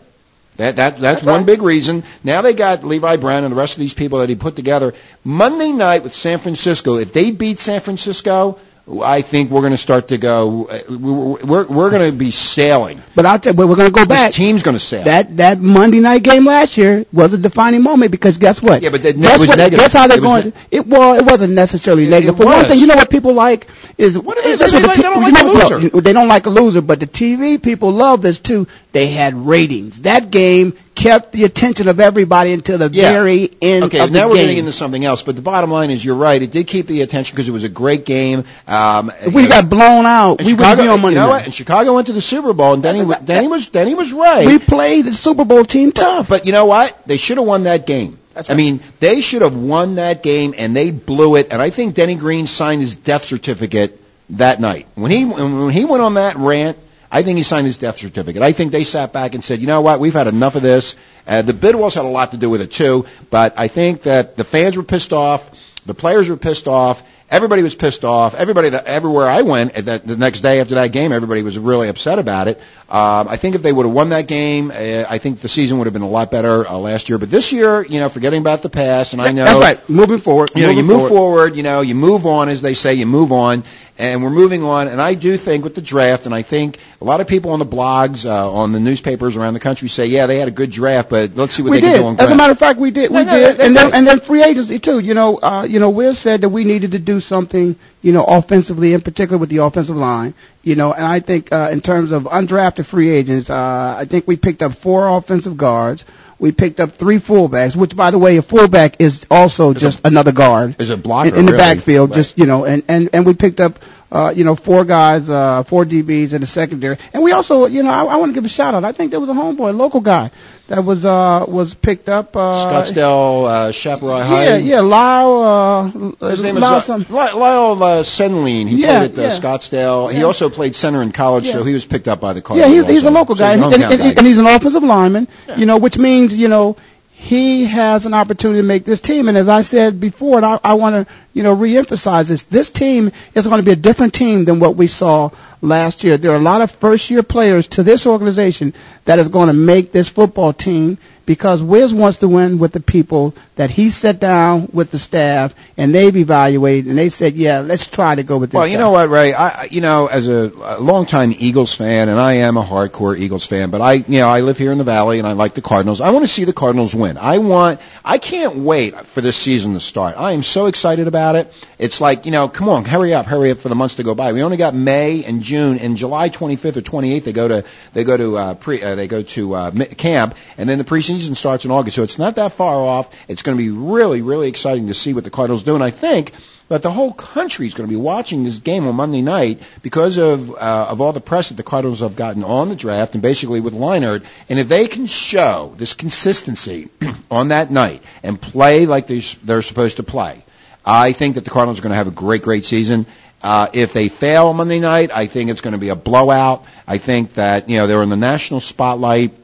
That that that's, one big reason. Now they got Levi Brown and the rest of these people that he put together. Monday night with San Francisco. If they beat San Francisco, I think we're going to start to go. We're we're, we're going to be sailing. but i'll tell you but we're going to go back This team's going to sail. that that Monday night game last year was a defining moment because guess what? Yeah, but that guess was what, negative. Guess how they're It going? it well, it wasn't necessarily negative. For one thing, you know what people like is what is that's what like- the they don't you like know a loser. They don't like a loser, but the TV people love this too. They had ratings. That game kept the attention of everybody until the Yeah. very end Okay, of now the we're game. getting into something else, but the bottom line is you're right. It did keep the attention because it was a great game. Um, we got blown out, and we Chicago, would be on Monday you know what? And Chicago went to the Super Bowl, and Denny, That's wa- a- Denny was Denny was right. We played the Super Bowl team tough. But you know what? They should have won that game. I mean, they should have won that game, and they blew it. And I think Denny Green signed his death certificate that night when he when he went on that rant. I think he signed his death certificate. I think they sat back and said, you know what, we've had enough of this. Uh, the Bidwells had a lot to do with it too, but I think that the fans were pissed off, the players were pissed off, everybody was pissed off. Everybody that everywhere I went at that, the next day after that game, everybody was really upset about it. Um, I think if they would have won that game, uh, I think the season would have been a lot better uh, last year. But this year, you know, forgetting about the past, and I know That's right. Moving forward. you know, you move forward. You know, you move on, as they say, you move on, and we're moving on. And I do think with the draft, and I think a lot of people on the blogs, uh, on the newspapers around the country say, yeah, they had a good draft, but let's see what we they did. can do on As a matter of fact, we did. We No, no, did, that- and then and then free agency too. You know, uh, you know, Will said that we needed to do something, you know, offensively, in particular with the offensive line. You know, and I think uh, in terms of undrafted free agents, uh, I think we picked up four offensive guards. We picked up three fullbacks, which, by the way, a fullback is also just another guard Is a blocker in, in the really. backfield. Right. Just you know, and and and we picked up. Uh, you know, four guys, uh, four DBs in the secondary, and we also, you know, I, I want to give a shout out. I think there was a homeboy, a local guy, that was uh was picked up. Uh, Scottsdale, uh, Chaparral High. Yeah, yeah, Lyle. Uh, His name is Lyle uh, Lyle uh, Sendlein. He Yeah, played at uh, yeah. Scottsdale. He also played center in college, so he was picked up by the Yeah, Cardinals. he's, he's a local So guy, he's and, and, and, guy. and he's an offensive lineman. You know, which means you know he has an opportunity to make this team. And as I said before, and I, I want to you know, reemphasize this, this team is going to be a different team than what we saw last year. There are a lot of first year players to this organization that is going to make this football team because Wiz wants to win with the people that he sat down with the staff and they've evaluated and they said, yeah, let's try to go with this. Well, you guy. know what, Ray? I, you know, as a, a longtime Eagles fan, and I am a hardcore Eagles fan, but I, you know, I live here in the Valley and I like the Cardinals. I want to see the Cardinals win. I want, I can't wait for this season to start. I am so excited about it. It's like, you know, come on, hurry up, hurry up for the months to go by. We only got May and June, and July 25th or 28th they go to, they go to, uh, pre, uh, they go to uh, camp, and then the preseason starts in August. So it's not that far off. It's going to be really, really exciting to see what the Cardinals do, and I think that the whole country is going to be watching this game on Monday night because of uh, of all the press that the Cardinals have gotten on the draft and basically with Leinart. And if they can show this consistency on that night and play like they're, they're supposed to play, I think that the Cardinals are going to have a great, great season. Uh, if they fail Monday night, I think it's going to be a blowout. I think that you know they're in the national spotlight.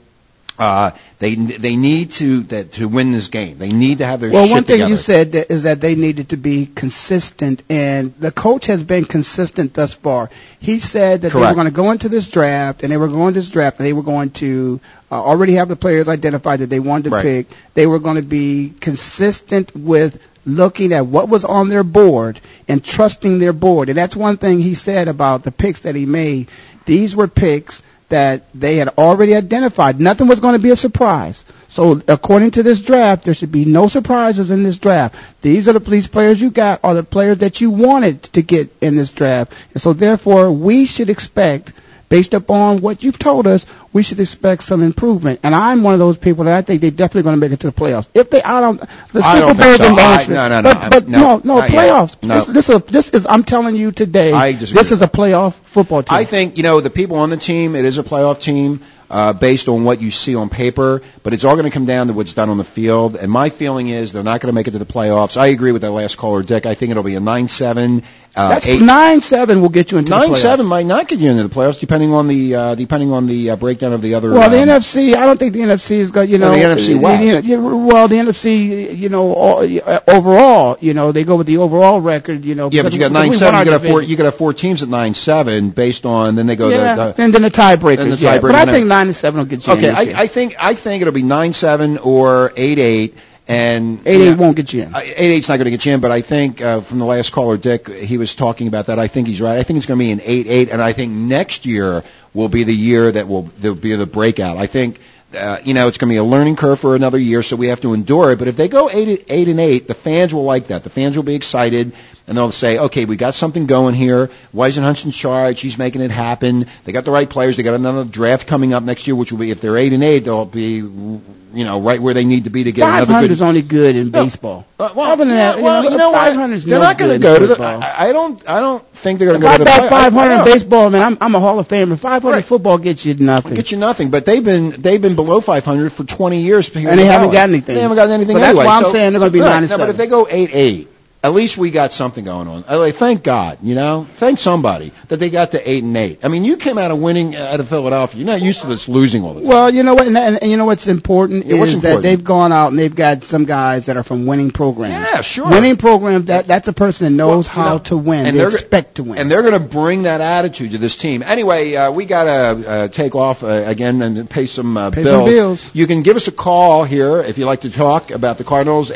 Uh, they they need to that, to win this game. They need to have their Well, one thing together. you said that is that they needed to be consistent, and the coach has been consistent thus far. He said that they were going to go into this draft, and they were going to this draft, and they were going to uh, already have the players identified that they wanted to Right. pick. They were going to be consistent with looking at what was on their board and trusting their board. And that's one thing he said about the picks that he made. These were picks that they had already identified. Nothing was going to be a surprise. So according to this draft, there should be no surprises in this draft. These are the these players you got are the players that you wanted to get in this draft. And so therefore we should expect based upon what you've told us, we should expect some improvement. And I'm one of those people that I think they're definitely going to make it to the playoffs. If they, I don't, the I Super think so. in no, no, no, but, but no, no, no, playoffs. No. This, this is a, this is. I'm telling you today. This is a playoff football team. I think you know the people on the team. It is a playoff team uh, based on what you see on paper, but it's all going to come down to what's done on the field. And my feeling is they're not going to make it to the playoffs. I agree with that last caller, Dick. I think it'll be a nine-seven. Uh, That's eight, nine seven will get you into Nine seven might not get you into the playoffs, depending on the uh, depending on the uh, breakdown of the other. Well, the um, NFC, I don't think the NFC is going. You know, Well, the NFC West. yeah, well, the NFC, you know, all, uh, overall, you know, they go with the overall record. You know, yeah, but because you got nine seven. You got four. You got four teams at nine seven, based on. Then they go yeah, the, the and then the tiebreakers. then the yeah. tiebreaker, But I think nine seven will get you. Okay, in this year. I, I think I think it'll be nine seven or eight eight, and eight eight won't get you in. uh, Eight eight's not going to get you in, but I think uh, from the last caller, Dick, he was talking about that. I think he's right. I think it's going to be an eight eight, and I think next year will be the year that will there'll be the breakout. I think. Uh, you know, it's going to be a learning curve for another year, so we have to endure it. But if they go eight, eight and eight, the fans will like that. The fans will be excited, and they'll say, "Okay, we got something going here. Whisenhunt's in charge. He's making it happen. They got the right players. They got another draft coming up next year, which will be if they're eight and eight, they'll be, you know, right where they need to be to get Five another good is only good in baseball. uh, well, Other than yeah, that, well, you know, what? 500 is They're no not going to go to the. I, I don't. I don't think they're going to go to the. bat play- I- I 500 in baseball, man, I'm, I'm a Hall of Famer. 500 Right. football gets you nothing. Get you nothing, but they've been they've been below 500 for 20 years, And they haven't got anything. They haven't got anything that's anyway. why I'm so- saying they're gonna be Right. nine and No, but if they go eight eight, at least we got something going on. I like, thank God, you know, thank somebody that they got to eight and eight. I mean, you came out of winning out of Philadelphia. You're not used to this losing all the time. Well, you know what, and, and, and you know what's important Yeah, what's is important? that they've gone out and they've got some guys that are from winning programs. Yeah, sure. Winning programs that that's a person that knows Well, you how know, to win. and they they're- expect to win. And they're going to bring that attitude to this team. Anyway, uh, we got to uh, take off uh, again and pay some uh, Pay bills. some bills. You can give us a call here if you'd like to talk about the Cardinals,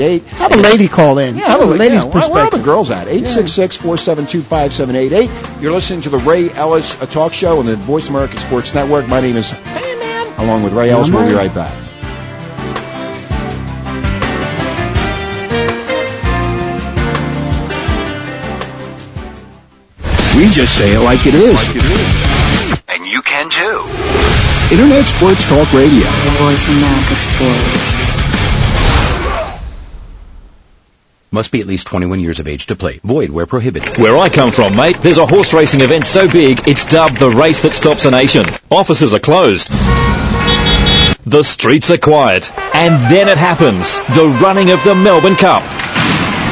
866-472-5788. have a lady call in. Yeah, have a lady's yeah, where- Where are the perspective. girls at? 866-472-5788. You're listening to the Ray Ellis uh, Talk Show on the Voice America Sports Network. My name is Hey Man, along with Ray Ellis. I'm We'll be right back. We just say it like it is. And you can too. Internet Sports Talk Radio. The Voice America Sports. Must be at least 21 years of age to play. Void where prohibited. Where I come from, mate, there's a horse racing event so big, it's dubbed the race that stops a nation. Offices are closed. The streets are quiet. And then it happens. The running of the Melbourne Cup.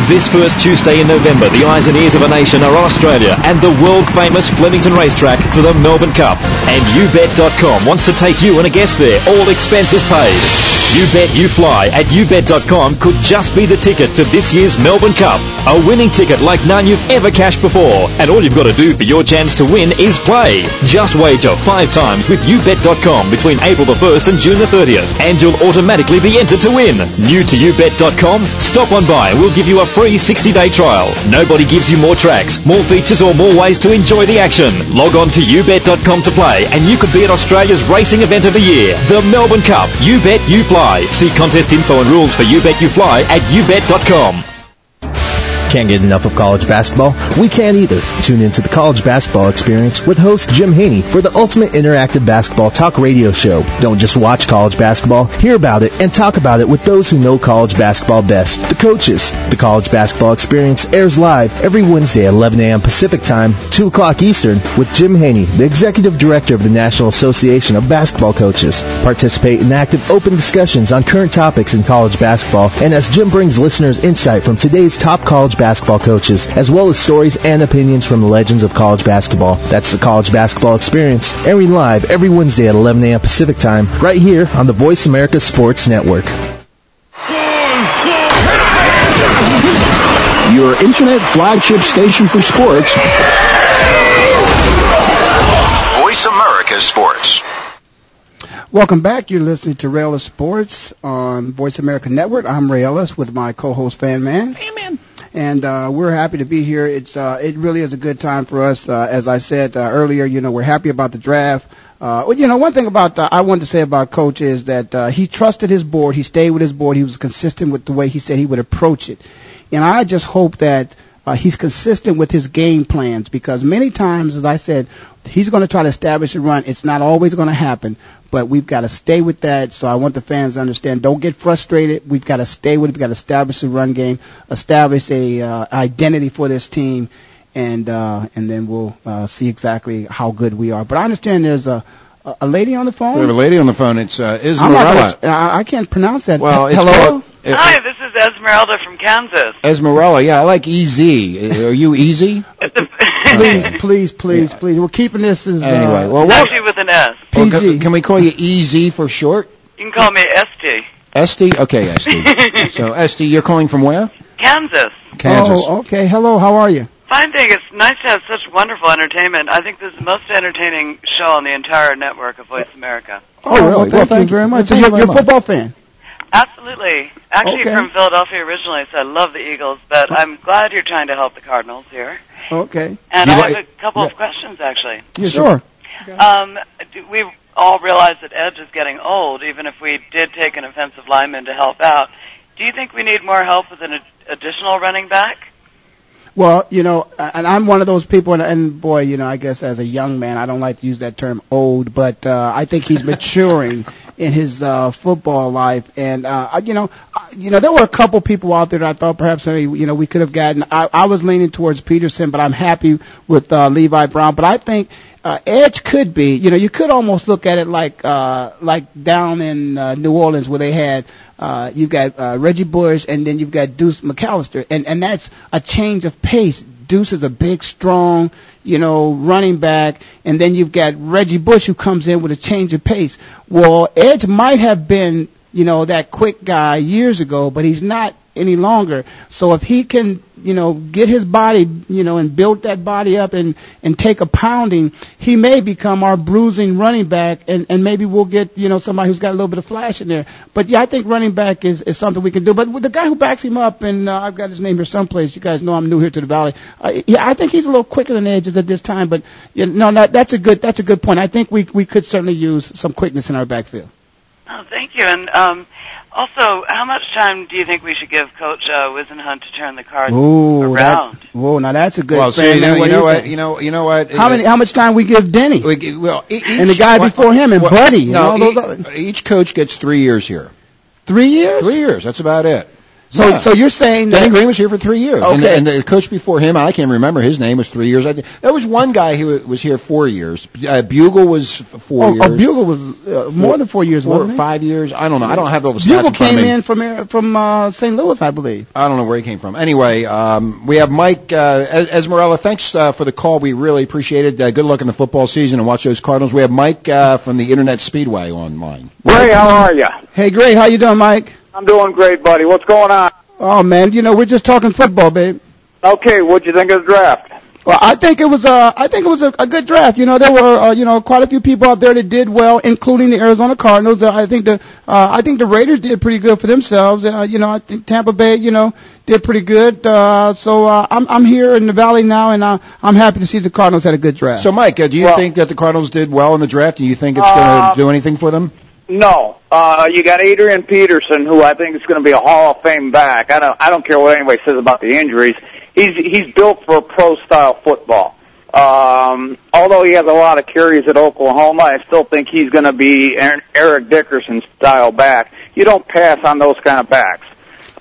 This first Tuesday in November, the eyes and ears of a nation are on Australia and the world-famous Flemington racetrack for the Melbourne Cup. And YouBet.com wants to take you and a guest there, all expenses paid. You Bet You Fly at YouBet.com could just be the ticket to this year's Melbourne Cup. A winning ticket like none you've ever cashed before. And all you've got to do for your chance to win is play. Just wager five times with YouBet.com between April the 1st and June the 30th. And you'll automatically be entered to win. New to YouBet.com? Stop on by and we'll give you a free 60-day trial. Nobody gives you more tracks, more features or more ways to enjoy the action. Log on to YouBet.com to play and you could be at Australia's racing event of the year, the Melbourne Cup. You Bet You Fly. See contest info and rules for You Bet You Fly at YouBet.com. Can't get enough of college basketball? We can't either. Tune into the College Basketball Experience with host Jim Haney for the ultimate interactive basketball talk radio show. Don't just watch college basketball, hear about it, and talk about it with those who know college basketball best, the coaches. The College Basketball Experience airs live every Wednesday at 11 a.m. Pacific Time, 2 o'clock Eastern, with Jim Haney, the Executive Director of the National Association of Basketball Coaches. Participate in active open discussions on current topics in college basketball, and as Jim brings listeners insight from today's top college basketball coaches, as well as stories and opinions from the legends of college basketball. That's the College Basketball Experience, airing live every Wednesday at 11 a.m. Pacific Time, right here on the Voice America Sports Network. Your internet flagship station for sports. Voice America Sports. Welcome back. You're listening to Ray Ellis Sports on Voice America Network. I'm Ray Ellis with my co-host Fan Man. Fan Man. And uh, we're happy to be here. It's uh, it really is a good time for us. Uh, as I said uh, earlier, you know we're happy about the draft. Uh, well, you know, one thing about uh, I wanted to say about Coach is that uh, he trusted his board. He stayed with his board. He was consistent with the way he said he would approach it. And I just hope that uh, he's consistent with his game plans because many times, as I said, he's going to try to establish a run. It's not always going to happen, but we've got to stay with that. So I want the fans to understand. Don't get frustrated. We've got to stay with it. We've got to establish a run game, establish a uh, identity for this team, and uh, and then we'll uh, see exactly how good we are. But I understand there's a a lady on the phone. We have a lady on the phone. It's uh, Ismarella. gonna- I I can't pronounce that. Well, it's hello. called- Hi, this is Esmeralda from Kansas. Esmeralda, Yeah, I like EZ. Are you easy? please, please, please, please. We're keeping this as uh, Anyway, well, It's what- actually with an S. Well, can, can we call you EZ for short? You can call me ST. Esty? Okay, Esty. so, Esty, you're calling from where? Kansas. Kansas. Oh, okay. Hello. How are you? Fine thing. It's nice to have such wonderful entertainment. I think this is the most entertaining show on the entire network of Voice America. Oh, really? Well, thank, you very much. So you you're, very you're a football fan. Absolutely. Actually Okay. from Philadelphia originally, so I love the Eagles, but I'm glad you're trying to help the Cardinals here. Okay. And You I like- have a couple of questions, actually. Yeah, sure. Um, do we all realize that Edge is getting old, even if we did take an offensive lineman to help out. Do you think we need more help with an ad- additional running back? Well, you know, and I'm one of those people, and, and boy, you know, I guess as a young man, I don't like to use that term old, but uh, I think he's maturing in his uh, football life. And uh, you know, I- you know, there were a couple people out there that I thought perhaps, hey, you know, we could have gotten. I, I was leaning towards Peterson, but I'm happy with uh, Levi Brown. But I think uh, Edge could be. You know, you could almost look at it like uh, like down in uh, New Orleans where they had uh, you've got uh, Reggie Bush and then you've got Deuce McAllister, and and that's a change of pace. Deuce is a big, strong, you know, running back, and then you've got Reggie Bush who comes in with a change of pace. Well, Edge might have been, you know, that quick guy years ago, but he's not any longer. So if he can, you know, get his body, you know, and build that body up and and take a pounding, he may become our bruising running back, and and maybe we'll get, you know, somebody who's got a little bit of flash in there. But yeah, I think running back is is something we can do. But the guy who backs him up, and uh, I've got his name here someplace. You guys know I'm new here to the valley. Uh, yeah, I think he's a little quicker than Edges at this time. But you know, no, that's a good that's a good point. I think we we could certainly use some quickness in our backfield. Oh, thank you. And um, also, how much time do you think we should give Coach uh, Whisenhunt to turn the cards Ooh, around? that, whoa, now that's a good. well, fan. see, Now, you what do know what? You know, you know what? How many? How much time we give Denny? We, g- well, each, and the guy well, before him and well, Buddy and No, all those e- other- each coach gets three years here. Three years. Three years. That's about it. So, Yeah. so you're saying Danny? Green was here for three years. And, Okay. and the coach before him, I can't remember his name, was three years. I think there was one guy who was here four years. Uh, Bugel was f- four Oh, years. oh, Bugel was uh, more than four years, four, wasn't he? five years. I don't know. I don't have all the stats Bugel in front of came in from uh, from uh, St. Louis, I believe. I don't know where he came from. Anyway, um, we have Mike uh, Esmerella. Thanks uh, for the call. We really appreciate it. Uh, good luck in the football season and watch those Cardinals. We have Mike uh, from the Internet Speedway online. Ray, how are you? Hey, great. How you doing, Mike? I'm doing great, buddy. What's going on? Oh man, you know we're just talking football, babe. Okay, what'd you think of the draft? Well, I think it was a, I think it was a, a good draft. You know, there were, uh, you know, quite a few people out there that did well, including the Arizona Cardinals. Uh, I think the, uh, I think the Raiders did pretty good for themselves. Uh, you know, I think Tampa Bay, you know, did pretty good. Uh, so uh, I'm, I'm here in the Valley now, and uh, I'm happy to see the Cardinals had a good draft. So, Mike, uh, do you Well- think that the Cardinals did well in the draft, and you think it's Uh, going to do anything for them? No, uh, you got Adrian Peterson, who I think is going to be a Hall of Fame back. I don't, I don't care what anybody says about the injuries. He's he's built for pro style football. Um, although he has a lot of carries at Oklahoma, I still think he's going to be Eric Dickerson style back. You don't pass on those kind of backs.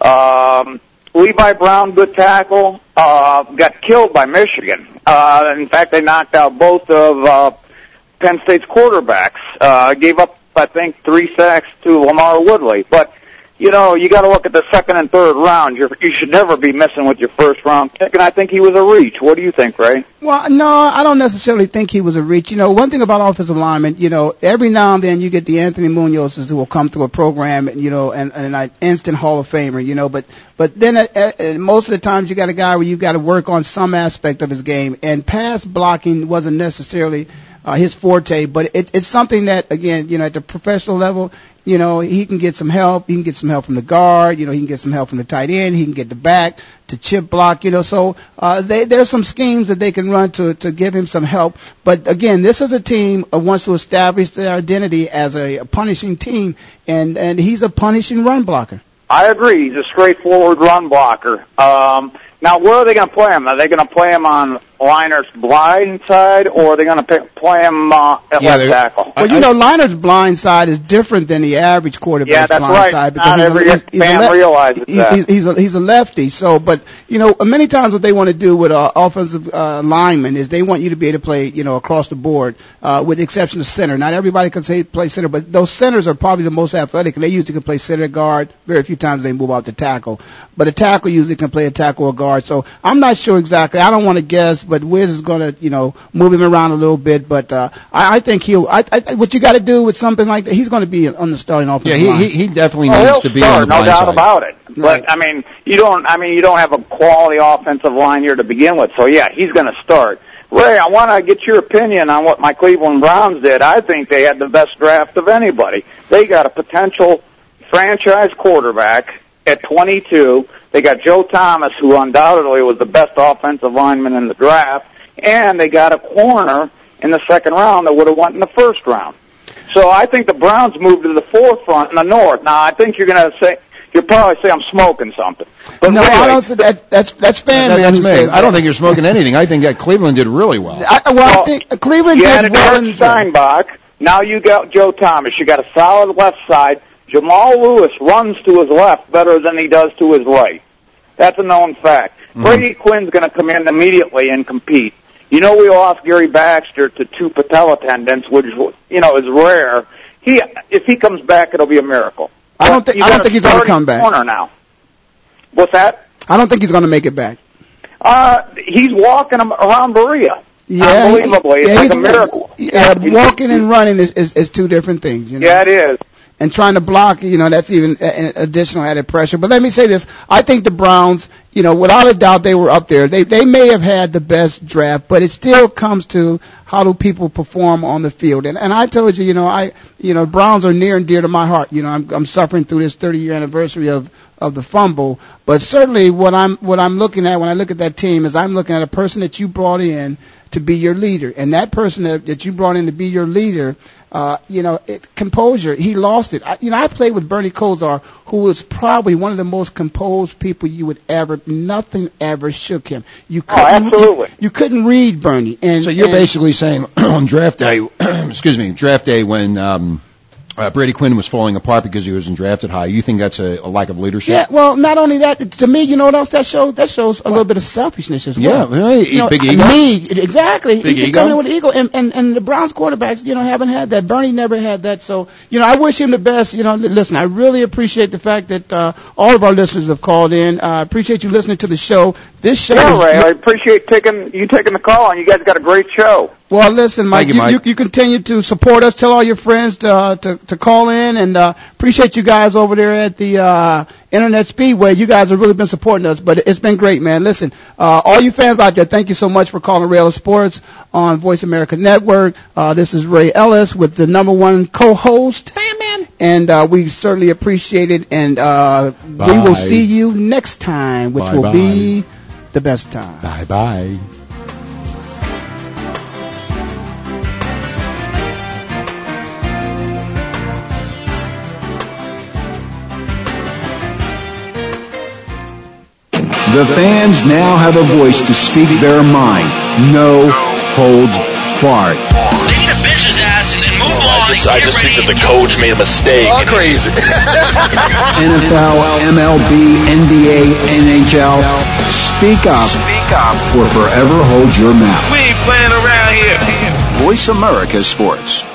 Um, Levi Brown, good tackle, uh, got killed by Michigan. Uh, in fact, they knocked out both of uh, Penn State's quarterbacks. Uh, gave up, I think, three sacks to LaMarr Woodley. But you know, you got to look at the second and third round. You're, you should never be messing with your first round pick, and I think he was a reach. What do you think, Ray? Well, no, I don't necessarily think he was a reach. You know, one thing about offensive linemen, you know, every now and then you get the Anthony Munozes who will come through a program, and, you know, and, and an instant Hall of Famer, you know, but, but then uh, uh, most of the times you got a guy where you got to work on some aspect of his game, and pass blocking wasn't necessarily uh, his forte, but it, it's something that, again, you know, at the professional level, you know, he can get some help. He can get some help from the guard. You know, he can get some help from the tight end. He can get the back to chip block. You know, so uh, they, there's some schemes that they can run to to give him some help. But again, this is a team that wants to establish their identity as a, a punishing team, and and he's a punishing run blocker. I agree. He's a straightforward run blocker. Um, now, where are they going to play him? Are they going to play him on Leinart's blind side, or are they going to play him uh, at Yeah, left tackle? Well, you know, Leinart's blind side is different than the average quarterback's Yeah, that's blind right. side Not he's a- every he's- he's a fan realizes he- that. He's, he's a he's a lefty. So, but you know, many times what they want to do with uh, offensive uh, linemen is they want you to be able to play, you know, across the board, uh, with the exception of center. Not everybody can say play center, but those centers are probably the most athletic, and they usually can play center guard. Very few times they move out to tackle, but a tackle usually can play a tackle or guard. So I'm not sure exactly. I don't want to guess, but Wiz is going to, you know, move him around a little bit. But uh, I, I think he'll. I, I, what you got to do with something like that, he's going to be on the starting Yeah, offensive he, line. he, he definitely Oh, needs to be start, on the no doubt side. about it. But I mean, you don't. I mean, you don't have a quality offensive line here to begin with. So yeah, he's going to start. Ray, I want to get your opinion on what my Cleveland Browns did. I think they had the best draft of anybody. They got a potential franchise quarterback at 22. They got Joe Thomas, who undoubtedly was the best offensive lineman in the draft, and they got a corner in the second round that would have went in the first round. So I think the Browns moved to the forefront in the North. Now I think you're going to say you'll probably say I'm smoking something. But no, really, I don't. say That, that's that's fan That- man that's who me. I don't think you're smoking anything. I think that Cleveland did really well. I, well, I think Cleveland you did had well Eric in Steinbach. Now you got Joe Thomas. You got a solid left side. Jamal Lewis runs to his left better than he does to his right. That's a known fact. Mm-hmm. Brady Quinn's going to come in immediately and compete. You know, we lost Gary Baxter to two patella tendons, which you know is rare. He, if he comes back, it'll be a miracle. I don't think I don't think he's going to come back. Corner now. What's that? I don't think he's going to make it back. Uh, he's walking around Berea. Yeah, Unbelievably. he- It's like a miracle. Yeah, walking and running is, is is two different things. You know? Yeah, it is. And trying to block, you know, that's even an additional added pressure. But let me say this: I think the Browns, you know, without a doubt, they were up there. They they may have had the best draft, but it still comes to how do people perform on the field. And and I told you, you know, I you know, Browns are near and dear to my heart. You know, I'm I'm suffering through this 30 year anniversary of of the fumble, but certainly what I'm what I'm looking at when I look at that team is I'm looking at a person that you brought in to be your leader, and that person that, that you brought in to be your leader, uh, you know, it, composure. He lost it. I, you know, I played with Bernie Kosar, who was probably one of the most composed people you would ever. Nothing ever shook him. You couldn't, oh, absolutely. You, you couldn't read Bernie. And So you're and- basically saying on draft day, excuse me, draft day when um, uh, Brady Quinn was falling apart because he wasn't drafted high. You think that's a, a lack of leadership? Yeah, well, not only that, to me, you know what else that shows? That shows a little bit of selfishness as Yeah, well. right. You know, Big ego? Me, exactly. Big he just ego? come in with ego, and, and and the Browns quarterbacks, you know, haven't had that. Bernie never had that. So, you know, I wish him the best. You know, listen, I really appreciate the fact that uh, all of our listeners have called in. I uh, appreciate you listening to the show. This show, Yeah, is- Ray, I appreciate taking you taking the call, and you guys got a great show. Well, listen, Mike, you, you, Mike. you, you continue to support us. Tell all your friends to uh, to, to call in, and uh, appreciate you guys over there at the uh, Internet Speedway. You guys have really been supporting us, but it's been great, man. Listen, uh, all you fans out there, thank you so much for calling Ray Ellis Sports on Voice America Network. Uh, this is Ray Ellis with the number one co-host, and uh, we certainly appreciate it. And uh, we will see you next time, which will Bye-bye. be the best time. Bye bye. The fans now have a voice to speak their mind. No holds barred. I just think that the coach made a mistake. All crazy. NFL, MLB, NBA, NHL. Speak up. Speak up. Or forever hold your mouth. We ain't playing around here. Voice America Sports.